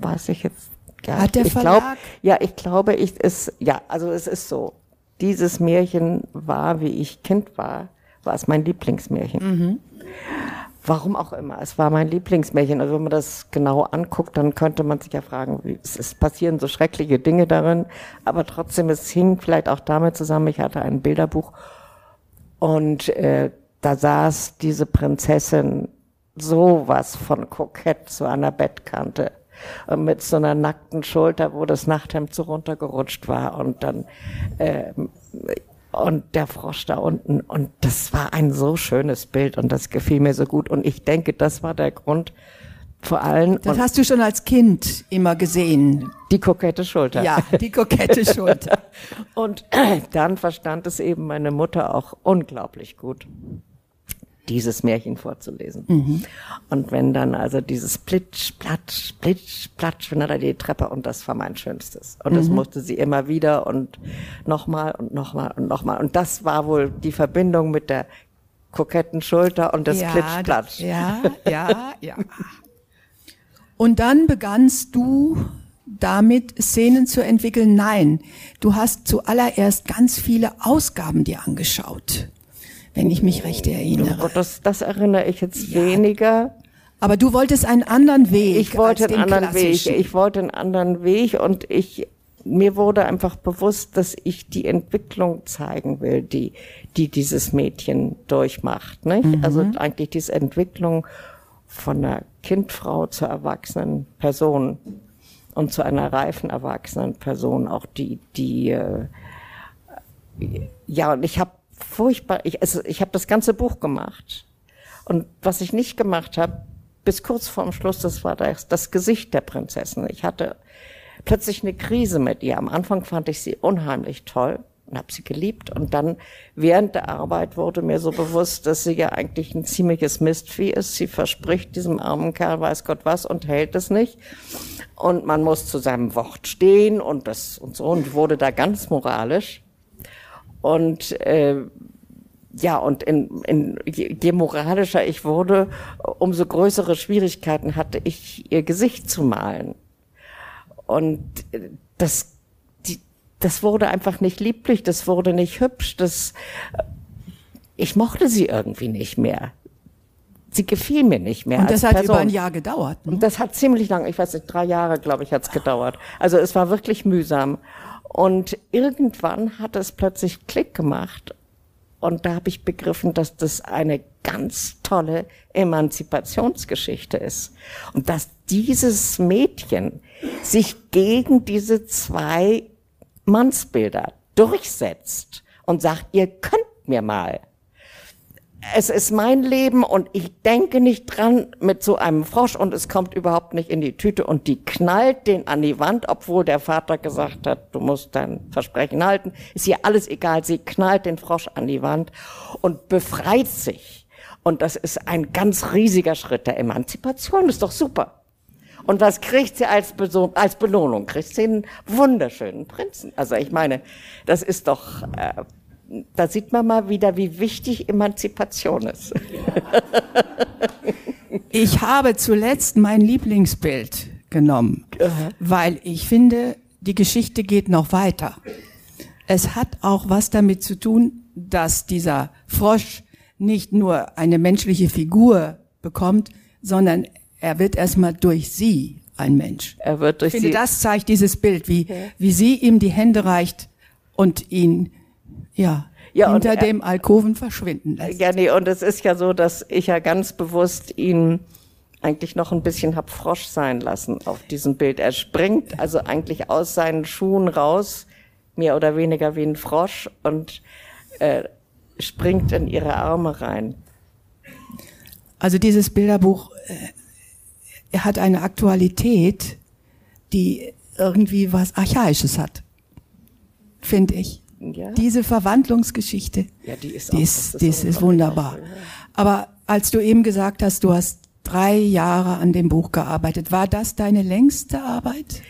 weiß ich jetzt ja, Hat der ich Verlag? Glaub, ja, ich glaube, ich es ja, also es ist so. Dieses Märchen war, wie ich Kind war, war es mein Lieblingsmärchen. Mhm. Warum auch immer, es war mein Lieblingsmärchen. Also wenn man das genau anguckt, dann könnte man sich ja fragen, wie, es, es passieren so schreckliche Dinge darin, aber trotzdem, es hing vielleicht auch damit zusammen, ich hatte ein Bilderbuch und äh, da saß diese Prinzessin sowas von kokett zu einer Bettkante mit so einer nackten Schulter, wo das Nachthemd so runtergerutscht war und dann äh, und der Frosch da unten und das war ein so schönes Bild und das gefiel mir so gut und ich denke, das war der Grund vor allem. Das hast du schon als Kind immer gesehen. Die kokette Schulter. Ja, die kokette Schulter. und dann verstand es eben meine Mutter auch unglaublich gut. Dieses Märchen vorzulesen. Und wenn dann also dieses Plitsch, Platsch, Plitsch, Platsch, wenn er da die Treppe und das war mein Schönstes. Und das musste sie immer wieder und nochmal und nochmal und nochmal. Und das war wohl die Verbindung mit der koketten Schulter und das Plitsch, Platsch. Ja, ja, ja. Und dann begannst du damit Szenen zu entwickeln. Nein, du hast zuallererst ganz viele Ausgaben dir angeschaut, wenn ich mich recht Oh erinnere. Gott, das, das erinnere ich jetzt weniger. Aber du wolltest einen anderen Weg. Ich wollte als einen den anderen Weg. Ich wollte einen anderen Weg und ich, mir wurde einfach bewusst, dass ich die Entwicklung zeigen will, die, die dieses Mädchen durchmacht, nicht? Also eigentlich diese Entwicklung von einer Kindfrau zur erwachsenen Person und zu einer reifen erwachsenen Person, auch die, die, äh, ja, und ich habe furchtbar, ich, also ich habe das ganze Buch gemacht. Und was ich nicht gemacht habe, bis kurz vorm Schluss, das war das, das Gesicht der Prinzessin. Ich hatte plötzlich eine Krise mit ihr. Am Anfang fand ich sie unheimlich toll und habe sie geliebt. Und dann während der Arbeit wurde mir so bewusst, dass sie ja eigentlich ein ziemliches Mistvieh ist. Sie verspricht diesem armen Kerl weiß Gott was und hält es nicht. Und man muss zu seinem Wort stehen und das und so und wurde da ganz moralisch. Und äh, ja, und in, in, je, moralischer ich wurde, umso größere Schwierigkeiten hatte ich, ihr Gesicht zu malen. Und äh, das, die, das wurde einfach nicht lieblich, das wurde nicht hübsch, das, äh, ich mochte sie irgendwie nicht mehr. Sie gefiel mir nicht mehr. Und das hat über Person. ein Jahr gedauert. Ne? Und das hat ziemlich lang, ich weiß nicht, drei Jahre, glaube ich, hat's gedauert. Also es war wirklich mühsam. Und irgendwann hat es plötzlich Klick gemacht. Und da habe ich begriffen, dass das eine ganz tolle Emanzipationsgeschichte ist. Und dass dieses Mädchen sich gegen diese zwei Mannsbilder durchsetzt und sagt, ihr könnt mir mal es ist mein Leben und ich denke nicht dran mit so einem Frosch und es kommt überhaupt nicht in die Tüte und die knallt den an die Wand, obwohl der Vater gesagt hat, du musst dein Versprechen halten. Ist ihr alles egal. Sie knallt den Frosch an die Wand und befreit sich. Und das ist ein ganz riesiger Schritt der Emanzipation. Ist doch super. Und was kriegt sie als, Beso als Belohnung? Kriegt sie einen wunderschönen Prinzen. Also ich meine, das ist doch, äh, da sieht man mal wieder, wie wichtig Emanzipation ist. Ich habe zuletzt mein Lieblingsbild genommen, weil ich finde, die Geschichte geht noch weiter. Es hat auch was damit zu tun, dass dieser Frosch nicht nur eine menschliche Figur bekommt, sondern er wird erstmal durch sie ein Mensch. Er wird durch Ich finde, sie, das zeigt dieses Bild, wie, wie sie ihm die Hände reicht und ihn, ja, Ja, hinter er- dem Alkoven verschwinden lässt. ja, nee, und es ist ja so, dass ich ja ganz bewusst ihn eigentlich noch ein bisschen hab Frosch sein lassen auf diesem Bild. Er springt also eigentlich aus seinen Schuhen raus, mehr oder weniger wie ein Frosch und äh, springt in ihre Arme rein. Also dieses Bilderbuch äh, hat eine Aktualität, die irgendwie was Archaisches hat, finde ich. Ja. Diese Verwandlungsgeschichte, Ja, die ist die auch- ist, das ist ist, wunderbar. Aber als du eben gesagt hast, du hast drei Jahre an dem Buch gearbeitet, war das deine längste Arbeit?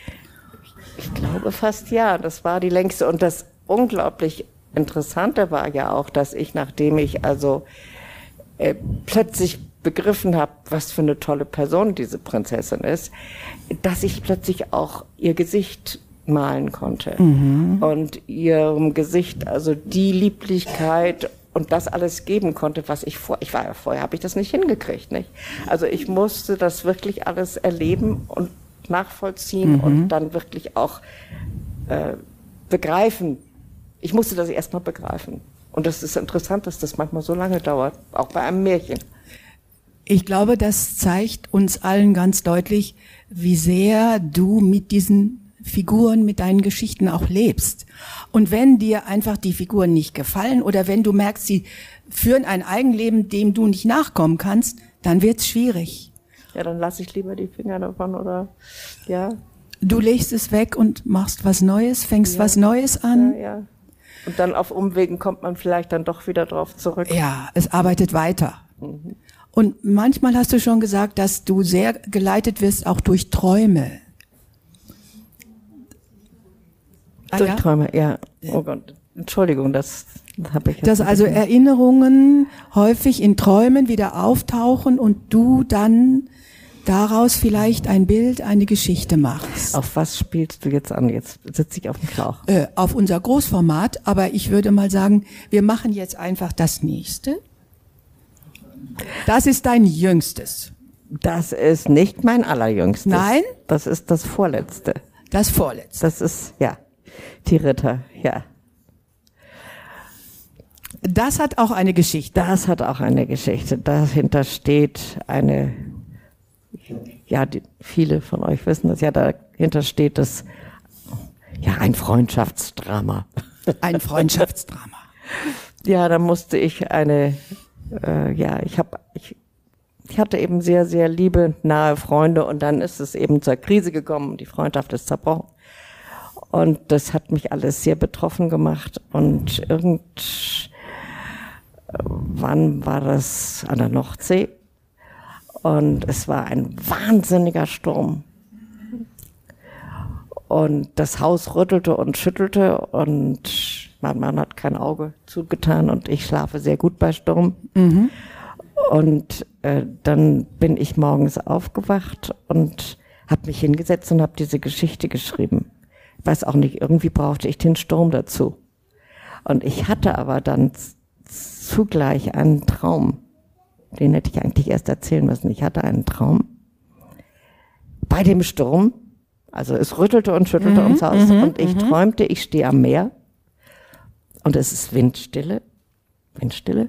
Ich glaube fast ja, das war die längste. Und das unglaublich Interessante war ja auch, dass ich, nachdem ich also äh, plötzlich begriffen habe, was für eine tolle Person diese Prinzessin ist, dass ich plötzlich auch ihr Gesicht malen konnte. Und ihrem Gesicht also die Lieblichkeit und das alles geben konnte, was ich vor, ich war ja vorher, habe ich das nicht hingekriegt, nicht? Also ich musste das wirklich alles erleben und nachvollziehen und dann wirklich auch äh, begreifen. Ich musste das erstmal begreifen. Und das ist interessant, dass das manchmal so lange dauert, auch bei einem Märchen. Ich glaube, das zeigt uns allen ganz deutlich, wie sehr du mit diesen Figuren, mit deinen Geschichten auch lebst. Und wenn dir einfach die Figuren nicht gefallen oder wenn du merkst, sie führen ein Eigenleben, dem du nicht nachkommen kannst, dann wird's schwierig. Ja, dann lasse ich lieber die Finger davon oder ja, Du legst es weg und machst was Neues, fängst was Neues an. ja, ja. Und dann auf Umwegen kommt man vielleicht dann doch wieder drauf zurück. Ja, es arbeitet weiter. Und manchmal hast du schon gesagt, dass du sehr geleitet wirst, auch durch Träume. Ah, durch ja? Träume, ja. Oh Gott, Entschuldigung, das habe ich. Dass also Erinnerungen häufig in Träumen wieder auftauchen und du dann daraus vielleicht ein Bild, eine Geschichte machst. Auf was spielst du jetzt an? Jetzt sitze ich auf dem Schlauch. Äh, auf unser Großformat, aber ich würde mal sagen, wir machen jetzt einfach das nächste. Das ist dein jüngstes. Das ist nicht mein allerjüngstes. Nein? Das ist das vorletzte. Das vorletzte. Das ist, ja, die Ritter, ja. Das hat auch eine Geschichte. Das hat auch eine Geschichte. Dahinter steht eine, ja, die, viele von euch wissen das ja, dahinter steht das, ja, ein Freundschaftsdrama. Ein Freundschaftsdrama. ja, da musste ich eine äh, ja, ich habe, ich, ich hatte eben sehr, sehr liebe, nahe Freunde und dann ist es eben zur Krise gekommen, die Freundschaft ist zerbrochen. Und das hat mich alles sehr betroffen gemacht und irgendwann war das an der Nordsee und es war ein wahnsinniger Sturm. Und das Haus rüttelte und schüttelte und mein Mann hat kein Auge zugetan und ich schlafe sehr gut bei Sturm. Mhm. Und äh, dann bin ich morgens aufgewacht und habe mich hingesetzt und habe diese Geschichte geschrieben. Ich weiß auch nicht, irgendwie brauchte ich den Sturm dazu. Und ich hatte aber dann zugleich einen Traum. Den hätte ich eigentlich erst erzählen müssen. Ich hatte einen Traum. Bei dem Sturm, also es rüttelte und schüttelte mhm, ums Haus mhm, und ich mhm. träumte, ich stehe am Meer und es ist Windstille, Windstille.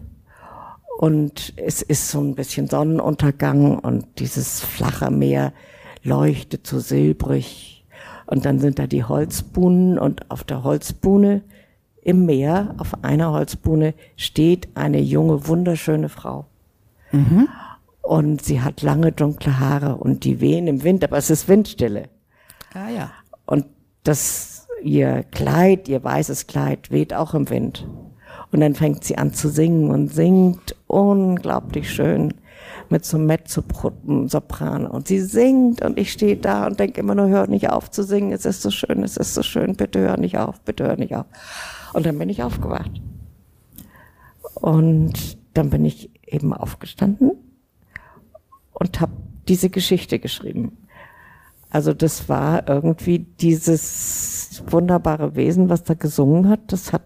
Und es ist so ein bisschen Sonnenuntergang und dieses flache Meer leuchtet so silbrig. Und dann sind da die Holzbuhnen und auf der Holzbuhne im Meer, auf einer Holzbuhne, steht eine junge, wunderschöne Frau. Mhm. Und sie hat lange dunkle Haare und die wehen im Wind, aber es ist Windstille. Ah ja. Und das ihr Kleid, ihr weißes Kleid weht auch im Wind. Und dann fängt sie an zu singen und singt unglaublich schön mit so Mezzo-Sopran. Und sie singt und ich stehe da und denke immer nur, hör nicht auf zu singen, es ist so schön, es ist so schön, bitte hör nicht auf, bitte hör nicht auf. Und dann bin ich aufgewacht. Und dann bin ich eben aufgestanden und habe diese Geschichte geschrieben. Also das war irgendwie dieses wunderbare Wesen, was da gesungen hat, das hat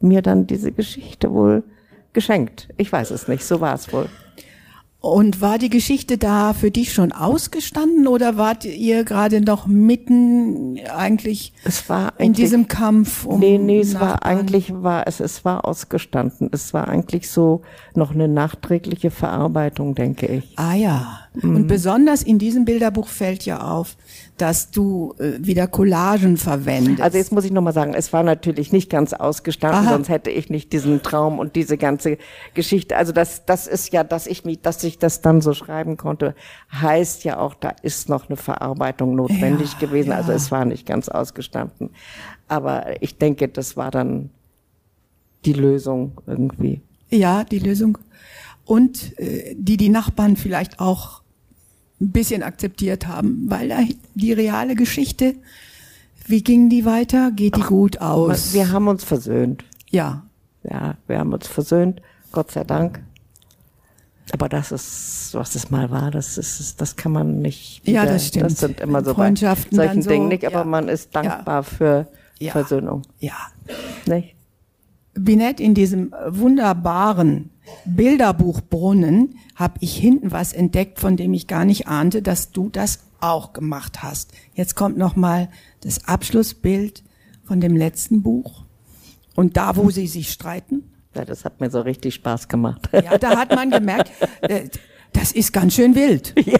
mir dann diese Geschichte wohl geschenkt. Ich weiß es nicht, so war es wohl. Und war die Geschichte da für dich schon ausgestanden oder wart ihr gerade noch mitten eigentlich es war in diesem Kampf? Um nee, nee, es Nachbarn? war eigentlich, war es, es war ausgestanden. Es war eigentlich so noch eine nachträgliche Verarbeitung, denke ich. Ah ja. Mhm. Und besonders in diesem Bilderbuch fällt ja auf, dass du äh, wieder Collagen verwendest. Also jetzt muss ich nochmal sagen, es war natürlich nicht ganz ausgestanden, Aha. sonst hätte ich nicht diesen Traum und diese ganze Geschichte. Also das, das ist ja, dass ich mich, dass ich das dann so schreiben konnte, heißt ja auch, da ist noch eine Verarbeitung notwendig ja, gewesen. Also ja. Also es war nicht ganz ausgestanden. Aber ich denke, das war dann die Lösung irgendwie. Ja, die Lösung. Und äh, die die Nachbarn vielleicht auch ein bisschen akzeptiert haben, weil die reale Geschichte, wie ging die weiter? Geht die gut aus? Wir haben uns versöhnt. Ja. Ja, wir haben uns versöhnt, Gott sei Dank. Aber das ist, was es mal war, das ist, das kann man nicht. Wieder, ja, das stimmt. Das sind immer so bei solchen so, Dingen nicht, aber ja. man ist dankbar ja. für ja. Versöhnung. Ja. Nicht? Binette, in diesem wunderbaren Bilderbuch Brunnen habe ich hinten was entdeckt, von dem ich gar nicht ahnte, dass du das auch gemacht hast. Jetzt kommt noch mal das Abschlussbild von dem letzten Buch und da, wo sie sich streiten. Ja, das hat mir so richtig Spaß gemacht. Ja, da hat man gemerkt, äh, das ist ganz schön wild. Ja.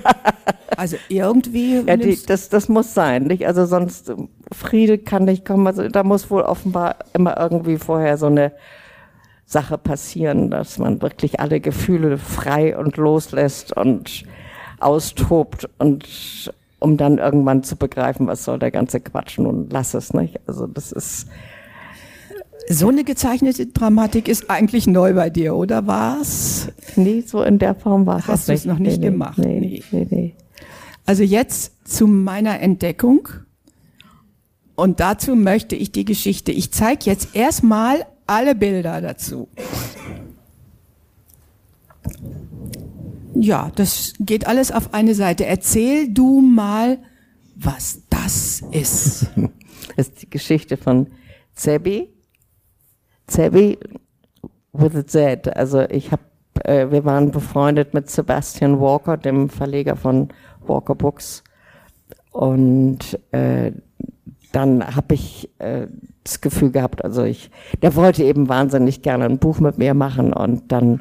Also irgendwie. Ja, die, das, das muss sein, nicht? Also sonst Friede kann nicht kommen. Also da muss wohl offenbar immer irgendwie vorher so eine Sache passieren, dass man wirklich alle Gefühle frei und loslässt und austobt und um dann irgendwann zu begreifen, was soll der ganze Quatsch nun, lass es nicht. Also das ist So eine gezeichnete Dramatik ist eigentlich neu bei dir, oder was? Nee, so in der Form war es Hast du es noch nicht nee, gemacht? Nee, Nee. nee, nee. Also jetzt zu meiner Entdeckung. Und dazu möchte ich die Geschichte. Ich zeige jetzt erstmal alle Bilder dazu. Ja, das geht alles auf eine Seite. Erzähl du mal, was das ist. Das ist die Geschichte von Zebi. Zebi with a Z. Also ich habe, äh, wir waren befreundet mit Sebastian Walker, dem Verleger von Walker Books. Und äh, dann habe ich äh, das Gefühl gehabt, also ich, der wollte eben wahnsinnig gerne ein Buch mit mir machen und dann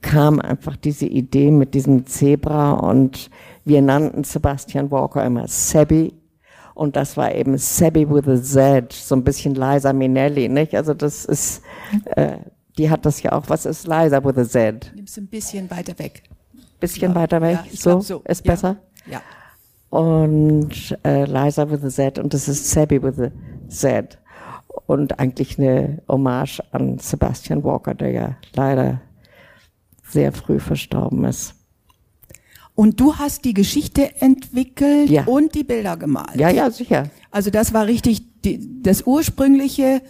kam einfach diese Idee mit diesem Zebra und wir nannten Sebastian Walker immer Sebi und das war eben Sebi with a Z, so ein bisschen Liza Minnelli, nicht? Also das ist, äh, die hat das ja auch, was ist Liza with a Z? Nimm's ein bisschen weiter weg. Bisschen weiter weg, Ja, so, so. ist Ja. besser? Ja. Und äh, Liza with a Z und das ist Sebi with a Z. Und eigentlich eine Hommage an Sebastian Walker, der ja leider sehr früh verstorben ist. Und du hast die Geschichte entwickelt Ja. und die Bilder gemalt. Ja, ja, sicher. Also das war richtig, die, das ursprüngliche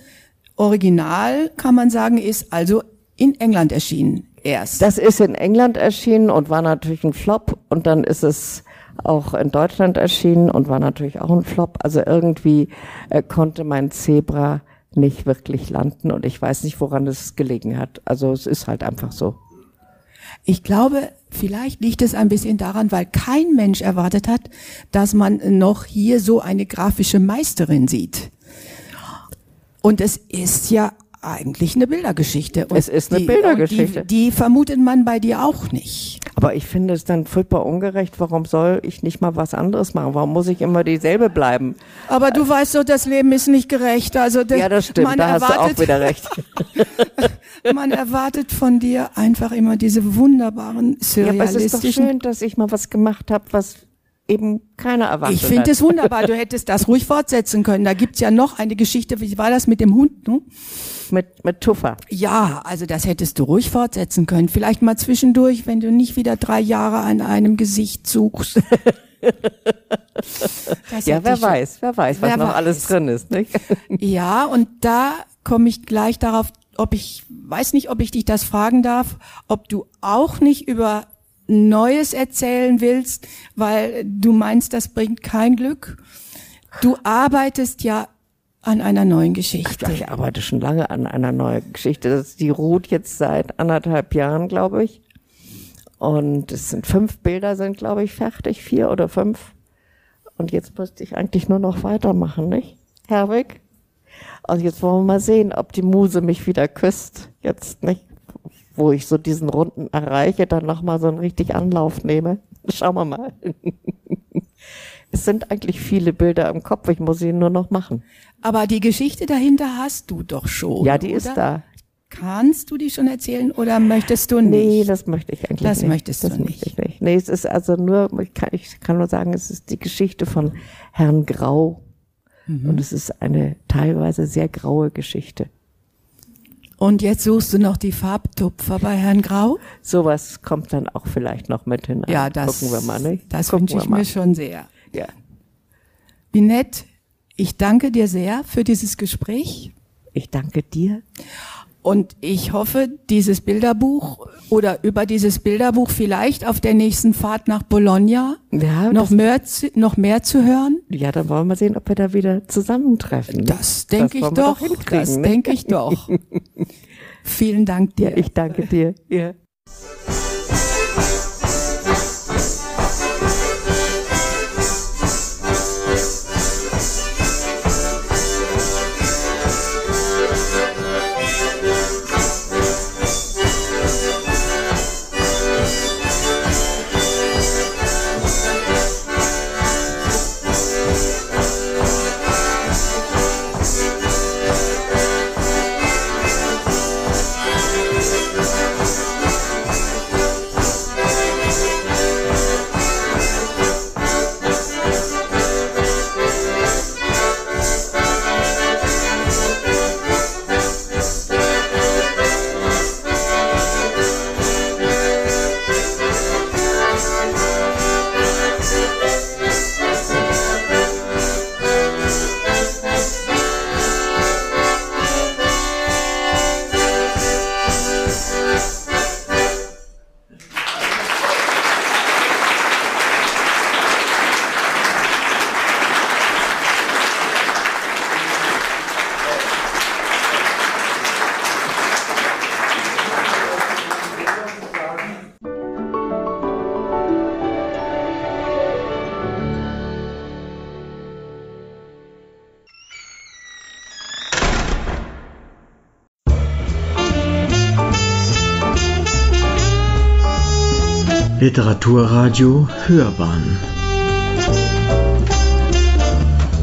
Original, kann man sagen, ist also in England erschienen erst. Das ist in England erschienen und war natürlich ein Flop und dann ist es auch in Deutschland erschienen und war natürlich auch ein Flop. Also irgendwie äh, konnte mein Zebra nicht wirklich landen und ich weiß nicht, woran es gelegen hat. Also es ist halt einfach so. Ich glaube, vielleicht liegt es ein bisschen daran, weil kein Mensch erwartet hat, dass man noch hier so eine grafische Meisterin sieht. Und es ist ja eigentlich eine Bildergeschichte. Und Es ist eine die, Bildergeschichte. Die, die vermutet man bei dir auch nicht. Aber ich finde es dann furchtbar ungerecht. Warum soll ich nicht mal was anderes machen? Warum muss ich immer dieselbe bleiben? Aber du weißt doch, das Leben ist nicht gerecht. Also der, Ja, das stimmt. Man Da hast du erwartet, auch wieder recht. man erwartet von dir einfach immer diese wunderbaren Ja, aber es ist doch surrealistischen schön, dass ich mal was gemacht habe, was eben keiner erwartet Ich finde es wunderbar. Du hättest das ruhig fortsetzen können. Da gibt's ja noch eine Geschichte. Wie war das mit dem Hund? Ne? Mit, mit Tuffer. Ja, also das hättest du ruhig fortsetzen können. Vielleicht mal zwischendurch, wenn du nicht wieder drei Jahre an einem Gesicht suchst. Ja, wer weiß, wer weiß, was Wer noch weiß. alles drin ist. Nicht? Ja, und da komme ich gleich darauf, ob ich, weiß nicht, ob ich dich das fragen darf, ob du auch nicht über Neues erzählen willst, weil du meinst, das bringt kein Glück. Du arbeitest ja an einer neuen Geschichte. Ich arbeite schon lange an einer neuen Geschichte. Das, die ruht jetzt seit anderthalb Jahren, glaube ich. Und es sind fünf Bilder, sind, glaube ich, fertig, vier oder fünf. Und jetzt müsste ich eigentlich nur noch weitermachen, nicht? Herwig? Und jetzt wollen wir mal sehen, ob die Muse mich wieder küsst. Jetzt nicht, wo ich so diesen Runden erreiche, dann nochmal so einen richtig Anlauf nehme. Schauen wir mal. Es sind eigentlich viele Bilder im Kopf, ich muss sie nur noch machen. Aber die Geschichte dahinter hast du doch schon. Ja, die ist oder? da. Kannst du die schon erzählen oder möchtest du Nee, nicht? das möchte ich eigentlich Das nicht. möchtest du das nicht. Möchte ich nicht. Nee, es ist also nur, ich kann, ich kann nur sagen, es ist die Geschichte von Herrn Grau. Mhm. Und es ist eine teilweise sehr graue Geschichte. Und jetzt suchst du noch die Farbtupfer bei Herrn Grau? Sowas kommt dann auch vielleicht noch mit hinein. Ja, das, Gucken wir mal, nicht? das Gucken wünsche ich mir schon sehr. Ja. Binette, ich danke dir sehr für dieses Gespräch Ich danke dir. und ich hoffe, dieses Bilderbuch oder über dieses Bilderbuch vielleicht auf der nächsten Fahrt nach Bologna Ja, noch mehr, zu, noch mehr zu hören. Ja, dann wollen wir sehen, ob wir da wieder zusammentreffen. Das denke ich doch. hinkriegen, Das ne? denke ich doch. Vielen Dank dir. Ja, ich danke dir. Ja. Literaturradio Hörbahn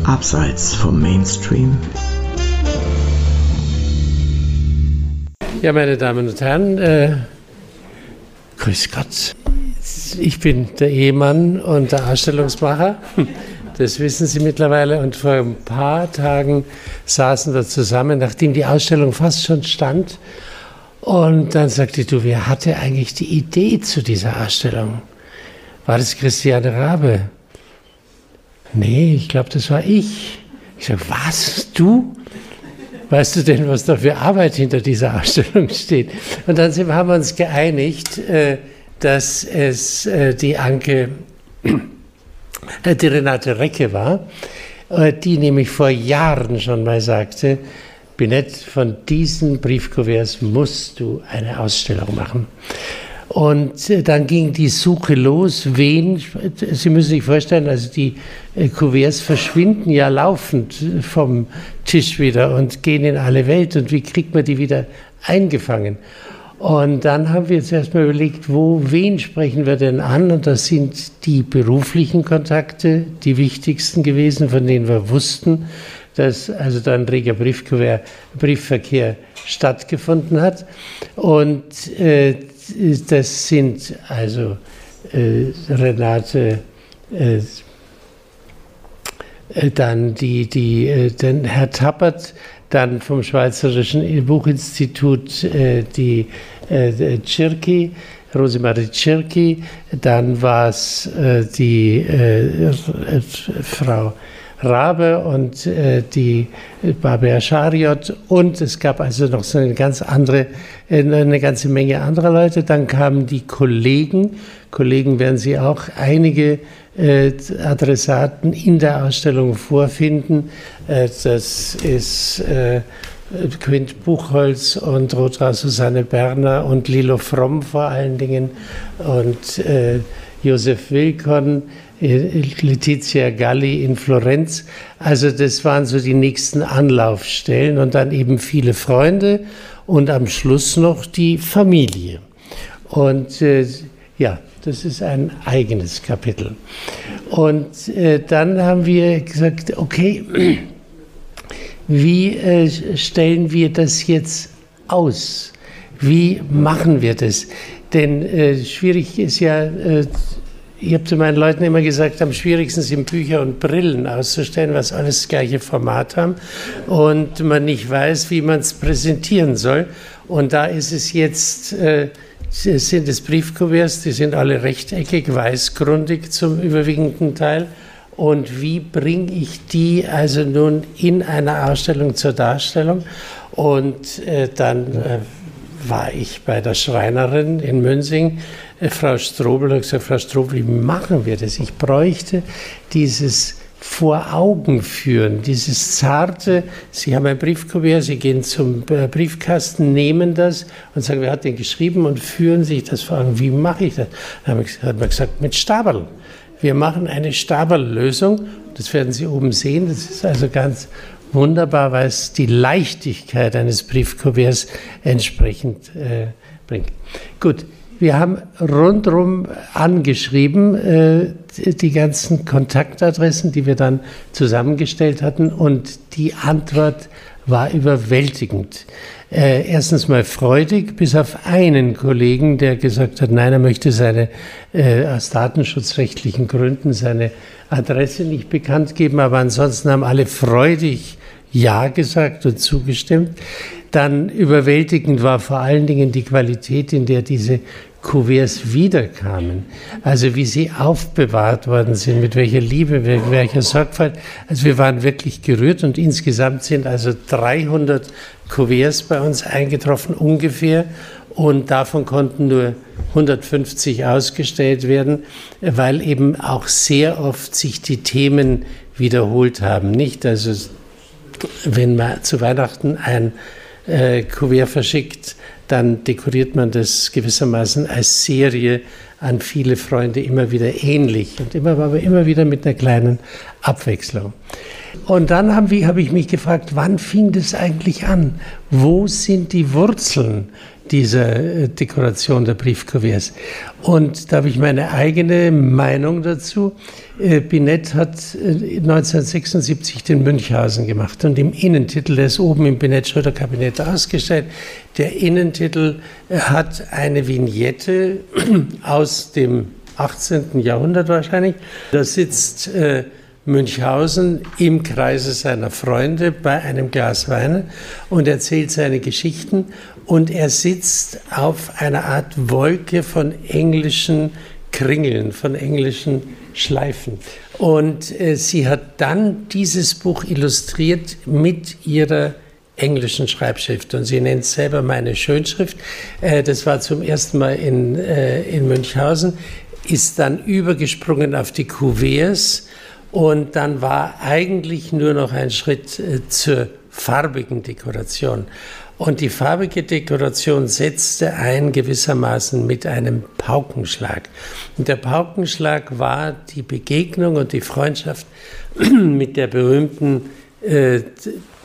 Abseits vom Mainstream Ja, meine Damen und Herren, äh, grüß Gott. Ich bin der Ehemann und der Ausstellungsmacher. Das wissen Sie mittlerweile. Und vor ein paar Tagen saßen wir zusammen, nachdem die Ausstellung fast schon stand. Und dann sagte du, wer hatte eigentlich die Idee zu dieser Ausstellung? War das Christiane Rabe? Nee, ich glaube, das war ich. Ich sage, was? Du? Weißt du denn, was da für Arbeit hinter dieser Ausstellung steht? Und dann haben wir uns geeinigt, äh, dass es äh, die Anke, äh, die Renate Recke war, die nämlich vor Jahren schon mal sagte, Binett, von diesen Briefkuverts musst du eine Ausstellung machen. Und äh, dann ging die Suche los, wen, Sie müssen sich vorstellen, also die äh, Kuverts verschwinden ja laufend vom Tisch wieder und gehen in alle Welt. Und wie kriegt man die wieder eingefangen? Und dann haben wir jetzt erstmal überlegt, wo, wen sprechen wir denn an? Und das sind die beruflichen Kontakte, die wichtigsten gewesen, von denen wir wussten, dass also da ein reger Briefverkehr stattgefunden hat. Und äh, das sind also äh, Renate, äh, äh dann die, die, äh, den Herr Tappert, dann vom Schweizerischen Buchinstitut äh, die Tschirki, Rosemarie Tschirki, dann war es die Frau Rabe und äh, die Babea Schariot und es gab also noch so eine ganz andere, äh, eine ganze Menge anderer Leute. Dann kamen die Kollegen. Kollegen werden Sie auch einige äh, Adressaten in der Ausstellung vorfinden. Äh, das ist äh, Quint Buchholz und Rotra Susanne Berner und Lilo Fromm vor allen Dingen und äh, Josef Wilkon Letizia Galli in Florenz. Also das waren so die nächsten Anlaufstellen und dann eben viele Freunde und am Schluss noch die Familie. Und äh, ja, das ist ein eigenes Kapitel. Und äh, dann haben wir gesagt, okay, wie äh, stellen wir das jetzt aus? Wie machen wir das? Denn äh, schwierig ist ja äh, ich habe zu meinen Leuten immer gesagt, am schwierigsten sind Bücher und Brillen auszustellen, was alles das gleiche Format haben und man nicht weiß, wie man es präsentieren soll. Und da ist es jetzt, äh, sind es Briefkuverts, die sind alle rechteckig, weißgrundig zum überwiegenden Teil. Und wie bringe ich die also nun in einer Ausstellung zur Darstellung? Und äh, dann äh, war ich bei der Schreinerin in Münsing äh, Frau Strobel hat gesagt, Frau Strobel, wie machen wir das? Ich bräuchte dieses vor Augen führen, dieses zarte, Sie haben ein Briefkuvert, Sie gehen zum äh, Briefkasten, nehmen das und sagen, wer hat den geschrieben und führen sich das vor Augen. Wie mache ich das? Dann hat man gesagt, mit Stabeln. Wir machen eine Stabellösung. Das werden Sie oben sehen. Das ist also ganz wunderbar, weil es die Leichtigkeit eines Briefkuverts entsprechend äh, bringt. Gut, wir haben rundherum angeschrieben, äh, die ganzen Kontaktadressen, die wir dann zusammengestellt hatten, und die Antwort war überwältigend. Äh, erstens mal freudig, bis auf einen Kollegen, der gesagt hat, nein, er möchte seine, äh, aus datenschutzrechtlichen Gründen seine Adresse nicht bekannt geben, aber ansonsten haben alle freudig Ja gesagt und zugestimmt. Dann überwältigend war vor allen Dingen die Qualität, in der diese Kuverts wiederkamen. Also wie sie aufbewahrt worden sind, mit welcher Liebe, mit welcher Sorgfalt. Also wir waren wirklich gerührt und insgesamt sind also 300 Kuverts bei uns eingetroffen ungefähr und davon konnten nur 150 ausgestellt werden, weil eben auch sehr oft sich die Themen wiederholt haben. Nicht also, wenn man zu Weihnachten ein äh, Kuvert verschickt, dann dekoriert man das gewissermaßen als Serie an viele Freunde immer wieder ähnlich und immer, aber immer wieder mit einer kleinen Abwechslung. Und dann habe hab ich mich gefragt, wann fing das eigentlich an? Wo sind die Wurzeln dieser äh, Dekoration der Briefkuverts? Und da habe ich meine eigene Meinung dazu. Äh, Binet hat 1976 äh, den Münchhausen gemacht und im Innentitel, der ist oben im Binet-Schröder-Kabinett ausgestellt, der Innentitel hat eine Vignette aus dem 18. Jahrhundert wahrscheinlich. Da sitzt Münchhausen im Kreise seiner Freunde bei einem Glas Wein und erzählt seine Geschichten und er sitzt auf einer Art Wolke von englischen Kringeln, von englischen Schleifen. Und äh, sie hat dann dieses Buch illustriert mit ihrer englischen Schreibschrift und sie nennt es selber meine Schönschrift. Äh, das war zum ersten Mal in, äh, in Münchhausen, ist dann übergesprungen auf die Cuviers und dann war eigentlich nur noch ein Schritt äh, zur farbigen Dekoration. Und die farbige Dekoration setzte ein gewissermaßen mit einem Paukenschlag. Und der Paukenschlag war die Begegnung und die Freundschaft mit der berühmten, äh,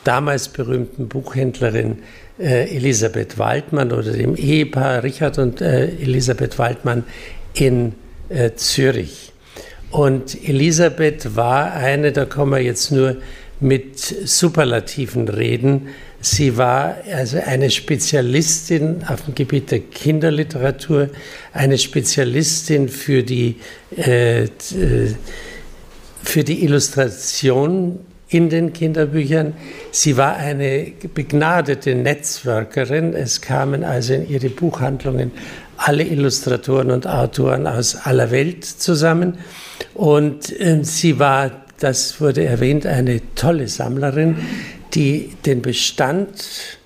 damals berühmten Buchhändlerin äh, Elisabeth Waldmann oder dem Ehepaar Richard und äh, Elisabeth Waldmann in äh, Zürich. Und Elisabeth war eine, da kommen wir jetzt nur mit Superlativen reden. Sie war also eine Spezialistin auf dem Gebiet der Kinderliteratur, eine Spezialistin für die, äh, für die Illustration in den Kinderbüchern. Sie war eine begnadete Netzwerkerin. Es kamen also in ihre Buchhandlungen alle Illustratoren und Autoren aus aller Welt zusammen. Und äh, sie war, das wurde erwähnt, eine tolle Sammlerin, die den Bestand,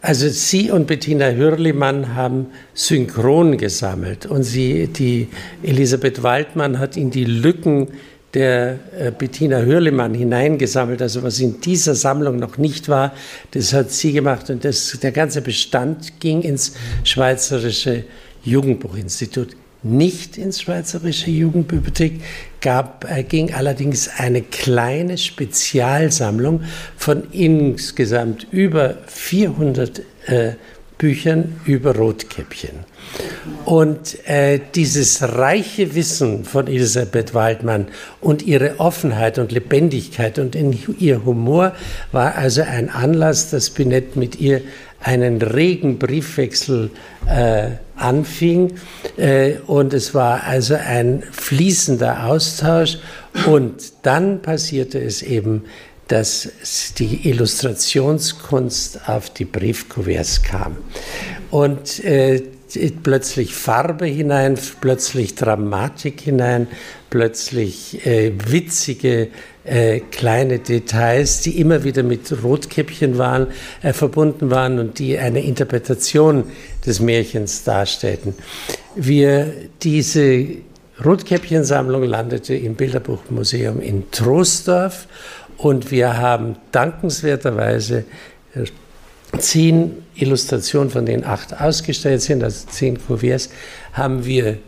also sie und Bettina Hürlimann haben synchron gesammelt. Und sie, die Elisabeth Waldmann hat in die Lücken der äh, Bettina Hürlimann hineingesammelt, also was in dieser Sammlung noch nicht war, das hat sie gemacht. Und das, der ganze Bestand ging ins Schweizerische Jugendbuchinstitut. Nicht ins Schweizerische Jugendbibliothek, gab, äh, ging allerdings eine kleine Spezialsammlung von insgesamt über 400 äh, Büchern über Rotkäppchen. Und äh, dieses reiche Wissen von Elisabeth Waldmann und ihre Offenheit und Lebendigkeit und ihr Humor war also ein Anlass, dass Binet mit ihr einen regen Briefwechsel äh, anfing. Äh, und es war also ein fließender Austausch. Und dann passierte es eben, dass die Illustrationskunst auf die Briefkuverts kam. Und äh, plötzlich Farbe hinein, plötzlich Dramatik hinein, plötzlich äh, witzige äh, kleine Details, die immer wieder mit Rotkäppchen waren, äh, verbunden waren und die eine Interpretation des Märchens darstellten. Wir, diese Rotkäppchensammlung landete im Bilderbuchmuseum in Troisdorf und wir haben dankenswerterweise äh, zehn Illustrationen, von denen acht ausgestellt sind, also zehn Kuverts, haben wir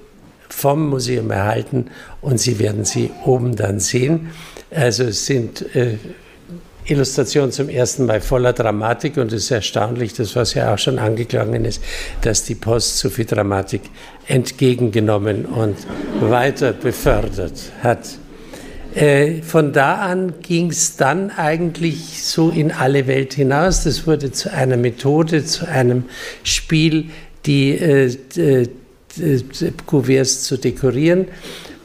vom Museum erhalten und Sie werden sie oben dann sehen. Also es sind äh, Illustrationen zum ersten Mal voller Dramatik und es ist erstaunlich, das was ja auch schon angeklungen ist, dass die Post so viel Dramatik entgegengenommen und weiter befördert hat. Äh, von da an ging es dann eigentlich so in alle Welt hinaus. Das wurde zu einer Methode, zu einem Spiel, die äh, äh, Kuverts zu dekorieren.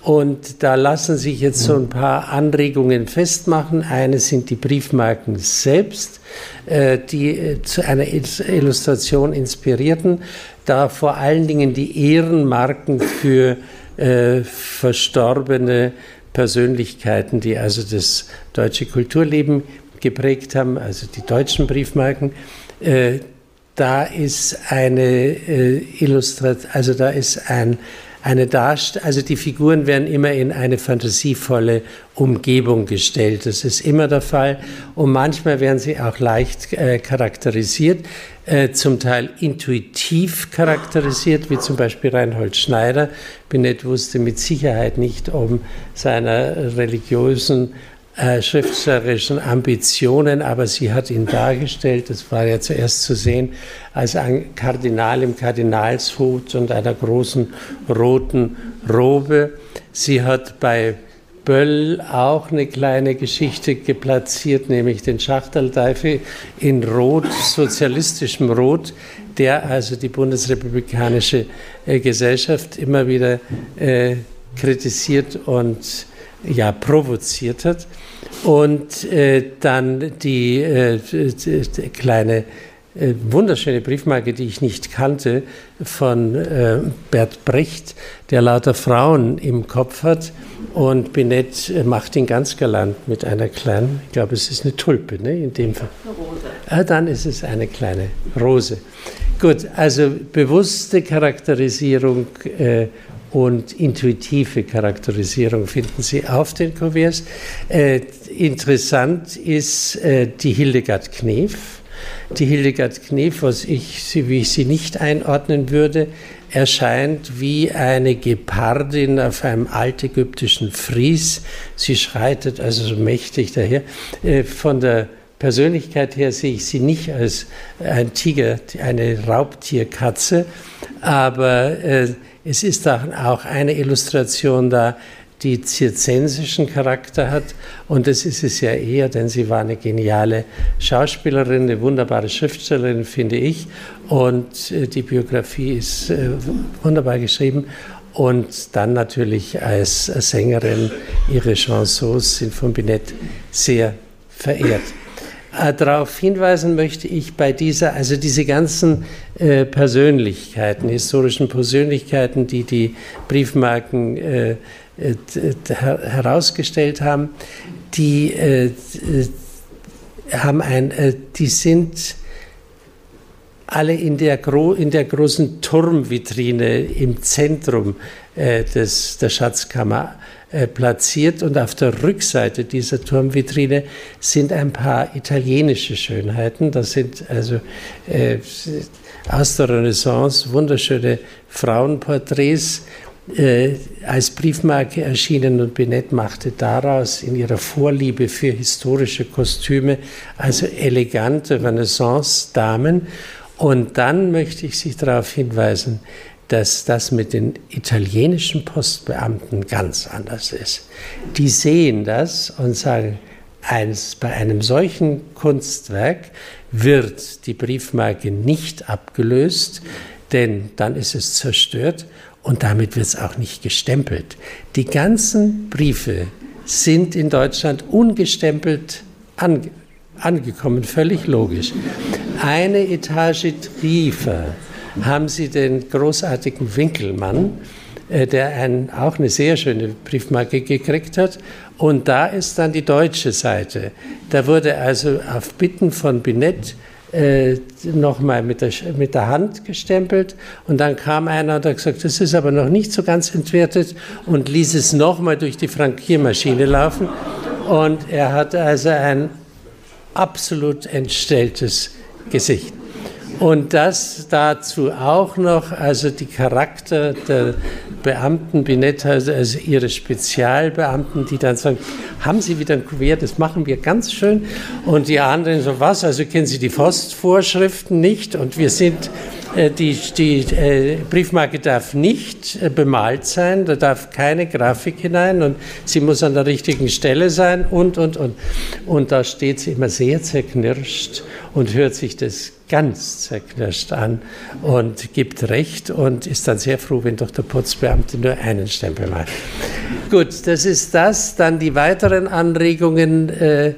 Und da lassen sich jetzt so ein paar Anregungen festmachen. Eine sind die Briefmarken selbst, äh, die äh, zu einer Illustration inspirierten. Da vor allen Dingen die Ehrenmarken für äh, verstorbene Persönlichkeiten, die also das deutsche Kulturleben geprägt haben, also die deutschen Briefmarken. Da ist eine Illustration, also da ist ein eine Darst also die Figuren werden immer in eine fantasievolle Umgebung gestellt. Das ist immer der Fall. Und manchmal werden sie auch leicht äh, charakterisiert, äh, zum Teil intuitiv charakterisiert, wie zum Beispiel Reinhold Schneider. Binet wusste mit Sicherheit nicht um seiner religiösen äh, schriftstellerischen Ambitionen, aber sie hat ihn dargestellt, das war ja zuerst zu sehen, als ein Kardinal im Kardinalshut und einer großen roten Robe. Sie hat bei Böll auch eine kleine Geschichte geplatziert, nämlich den Schachtelteufel in Rot, sozialistischem Rot, der also die bundesrepublikanische äh, Gesellschaft immer wieder äh, kritisiert und ja, provoziert hat. Und äh, dann die, äh, die kleine äh, wunderschöne Briefmarke, die ich nicht kannte, von äh, Bert Brecht, der lauter Frauen im Kopf hat. Und Binet äh, macht ihn ganz galant mit einer kleinen, ich glaube, es ist eine Tulpe, ne, in dem Fall. Eine Rose. Ah, dann ist es eine kleine Rose. Gut, also bewusste Charakterisierung äh, und intuitive Charakterisierung finden Sie auf den Kuverts. Äh, interessant ist äh, die Hildegard Knef. Die Hildegard Knef, was ich, wie ich sie nicht einordnen würde, erscheint wie eine Gepardin auf einem altägyptischen Fries. Sie schreitet also so mächtig daher. Äh, von der Persönlichkeit her sehe ich sie nicht als ein Tiger, eine Raubtierkatze, aber äh, es ist auch eine Illustration da, die zirzensischen Charakter hat. Und das ist es ja eher, denn sie war eine geniale Schauspielerin, eine wunderbare Schriftstellerin, finde ich. Und äh, die Biografie ist äh, wunderbar geschrieben. Und dann natürlich als Sängerin, ihre Chansons sind von Binet sehr verehrt. Äh, darauf hinweisen möchte ich bei dieser, also diese ganzen äh, Persönlichkeiten, historischen Persönlichkeiten, die die Briefmarken äh, äh herausgestellt haben, die äh, haben ein, äh, die sind alle in der, Gro in der großen Turmvitrine im Zentrum des, der Schatzkammer äh, platziert und auf der Rückseite dieser Turmvitrine sind ein paar italienische Schönheiten. Das sind also äh, aus der Renaissance wunderschöne Frauenporträts äh, als Briefmarke erschienen und Binet machte daraus in ihrer Vorliebe für historische Kostüme also elegante Renaissance-Damen. Und dann möchte ich Sie darauf hinweisen, dass das mit den italienischen Postbeamten ganz anders ist. Die sehen das und sagen, eins, bei einem solchen Kunstwerk wird die Briefmarke nicht abgelöst, denn dann ist es zerstört und damit wird es auch nicht gestempelt. Die ganzen Briefe sind in Deutschland ungestempelt ange angekommen, völlig logisch. Eine Etage tiefer haben Sie den großartigen Winkelmann, äh, der ein, auch eine sehr schöne Briefmarke gekriegt hat. Und da ist dann die deutsche Seite. Da wurde also auf Bitten von Binet äh, nochmal mit der, mit der Hand gestempelt und dann kam einer und hat gesagt, das ist aber noch nicht so ganz entwertet und ließ es nochmal durch die Frankiermaschine laufen und er hatte also ein absolut entstelltes Gesicht. Und das dazu auch noch, also die Charakter der Beamten, Binetta, also, also ihre Spezialbeamten, die dann sagen, haben Sie wieder ein Kuvert, das machen wir ganz schön. Und die anderen so, was, also kennen Sie die Postvorschriften nicht? Und wir sind, äh, die, die äh, Briefmarke darf nicht äh, bemalt sein, da darf keine Grafik hinein und sie muss an der richtigen Stelle sein und, und, und. Und da steht sie immer sehr zerknirscht und hört sich das ganz zerknirscht an und gibt Recht und ist dann sehr froh, wenn doch der Putzbeamte nur einen Stempel macht. Gut, das ist das. Dann die weiteren Anregungen. Äh,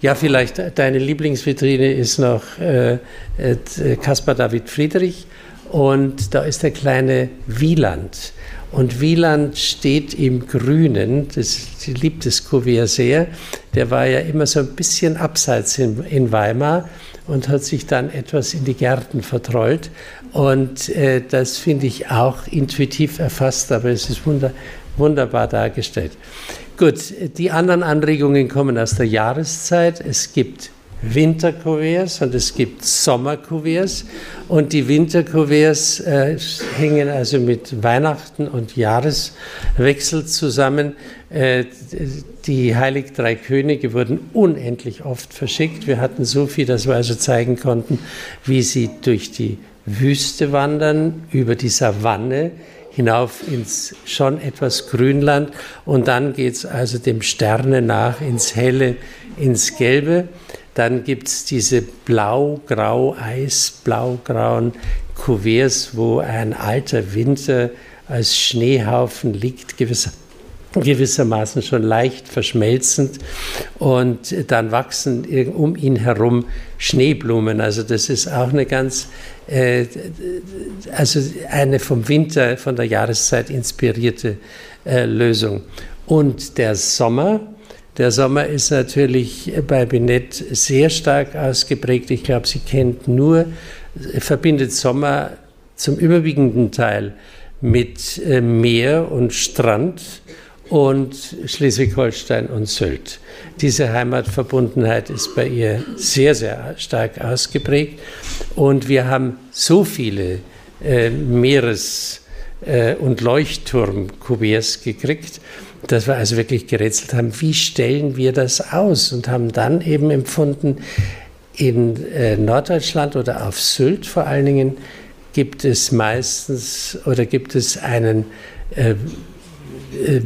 ja, vielleicht deine Lieblingsvitrine ist noch äh, äh, Caspar David Friedrich und da ist der kleine Wieland. Und Wieland steht im Grünen, das, liebt das Kuvert sehr. Der war ja immer so ein bisschen abseits in, in Weimar und hat sich dann etwas in die Gärten vertrollt. Und äh, das finde ich auch intuitiv erfasst, aber es ist wunder, wunderbar dargestellt. Gut, die anderen Anregungen kommen aus der Jahreszeit. Es gibt Winterkuverts und es gibt Sommerkuverts. Und die Winterkuverts äh, hängen also mit Weihnachten und Jahreswechsel zusammen. Äh, die Heilig Drei Könige wurden unendlich oft verschickt. Wir hatten so viel, dass wir also zeigen konnten, wie sie durch die Wüste wandern, über die Savanne hinauf ins schon etwas Grünland und dann geht es also dem Sterne nach ins Helle, ins Gelbe. Dann gibt es diese blau-grau, eisblau-grauen Kuverts, wo ein alter Winter als Schneehaufen liegt, gewisser, gewissermaßen schon leicht verschmelzend. Und dann wachsen um ihn herum Schneeblumen. Also das ist auch eine ganz, äh, also eine vom Winter, von der Jahreszeit inspirierte äh, Lösung. Und der Sommer, der Sommer ist natürlich bei Binett sehr stark ausgeprägt. Ich glaube, sie kennt nur, verbindet Sommer zum überwiegenden Teil mit äh, Meer und Strand und Schleswig-Holstein und Sylt. Diese Heimatverbundenheit ist bei ihr sehr, sehr stark ausgeprägt. Und wir haben so viele äh, Meeres- äh, und Leuchtturm-Kuverts gekriegt, dass wir also wirklich gerätselt haben, wie stellen wir das aus? Und haben dann eben empfunden, in äh, Norddeutschland oder auf Sylt vor allen Dingen gibt es meistens oder gibt es einen äh, äh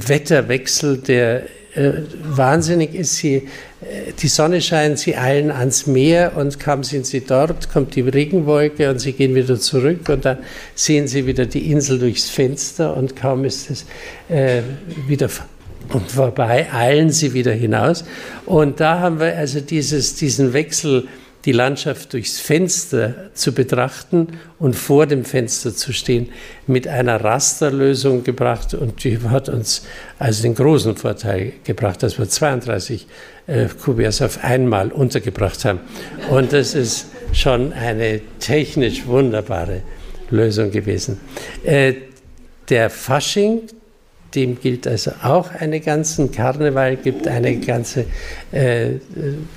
Wetterwechsel, der äh, wahnsinnig ist. Sie, äh, die Sonne scheint, sie eilen ans Meer und kaum sind sie dort, kommt die Regenwolke und sie gehen wieder zurück und dann sehen sie wieder die Insel durchs Fenster und kaum ist es äh, wieder vorbei, eilen sie wieder hinaus. Und da haben wir also dieses, diesen Wechsel die Landschaft durchs Fenster zu betrachten und vor dem Fenster zu stehen, mit einer Rasterlösung gebracht. Und die hat uns also den großen Vorteil gebracht, dass wir 32 äh, Kuverts auf einmal untergebracht haben. Und das ist schon eine technisch wunderbare Lösung gewesen. Äh, der Fasching, dem gilt also auch eine ganze, Karneval gibt eine ganze äh,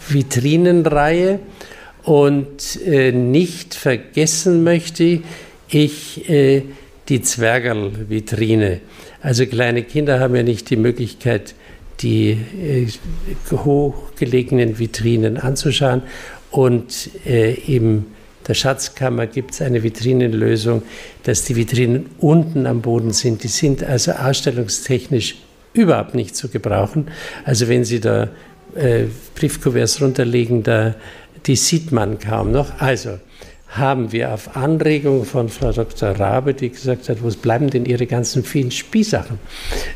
Vitrinenreihe und äh, nicht vergessen möchte ich äh, die Zwergerl-Vitrine. Also kleine Kinder haben ja nicht die Möglichkeit, die äh, hochgelegenen Vitrinen anzuschauen. Und äh, in der Schatzkammer gibt es eine Vitrinenlösung, dass die Vitrinen unten am Boden sind. Die sind also ausstellungstechnisch überhaupt nicht zu gebrauchen. Also wenn Sie da äh, Briefkuverts runterlegen, da die sieht man kaum noch. Also haben wir auf Anregung von Frau Dr. Rabe, die gesagt hat, wo bleiben denn Ihre ganzen vielen Spielsachen,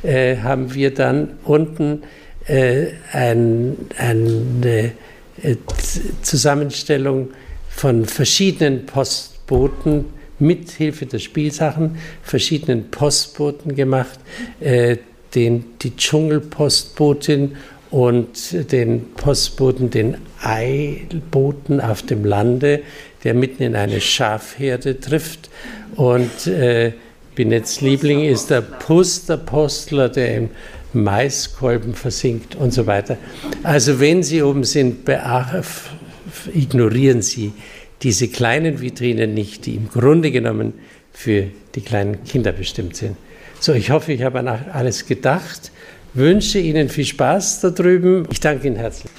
äh, haben wir dann unten äh, ein, eine äh, Zusammenstellung von verschiedenen Postboten mit Hilfe der Spielsachen, verschiedenen Postboten gemacht, äh, den, die Dschungelpostbotin und den Postboten, den Eilboten auf dem Lande, der mitten in eine Schafherde trifft. Und äh, Binetts Liebling ist der Pusterpostler, der im Maiskolben versinkt und so weiter. Also wenn Sie oben sind, ignorieren Sie diese kleinen Vitrinen nicht, die im Grunde genommen für die kleinen Kinder bestimmt sind. So, ich hoffe, ich habe an alles gedacht wünsche Ihnen viel Spaß da drüben. Ich danke Ihnen herzlich.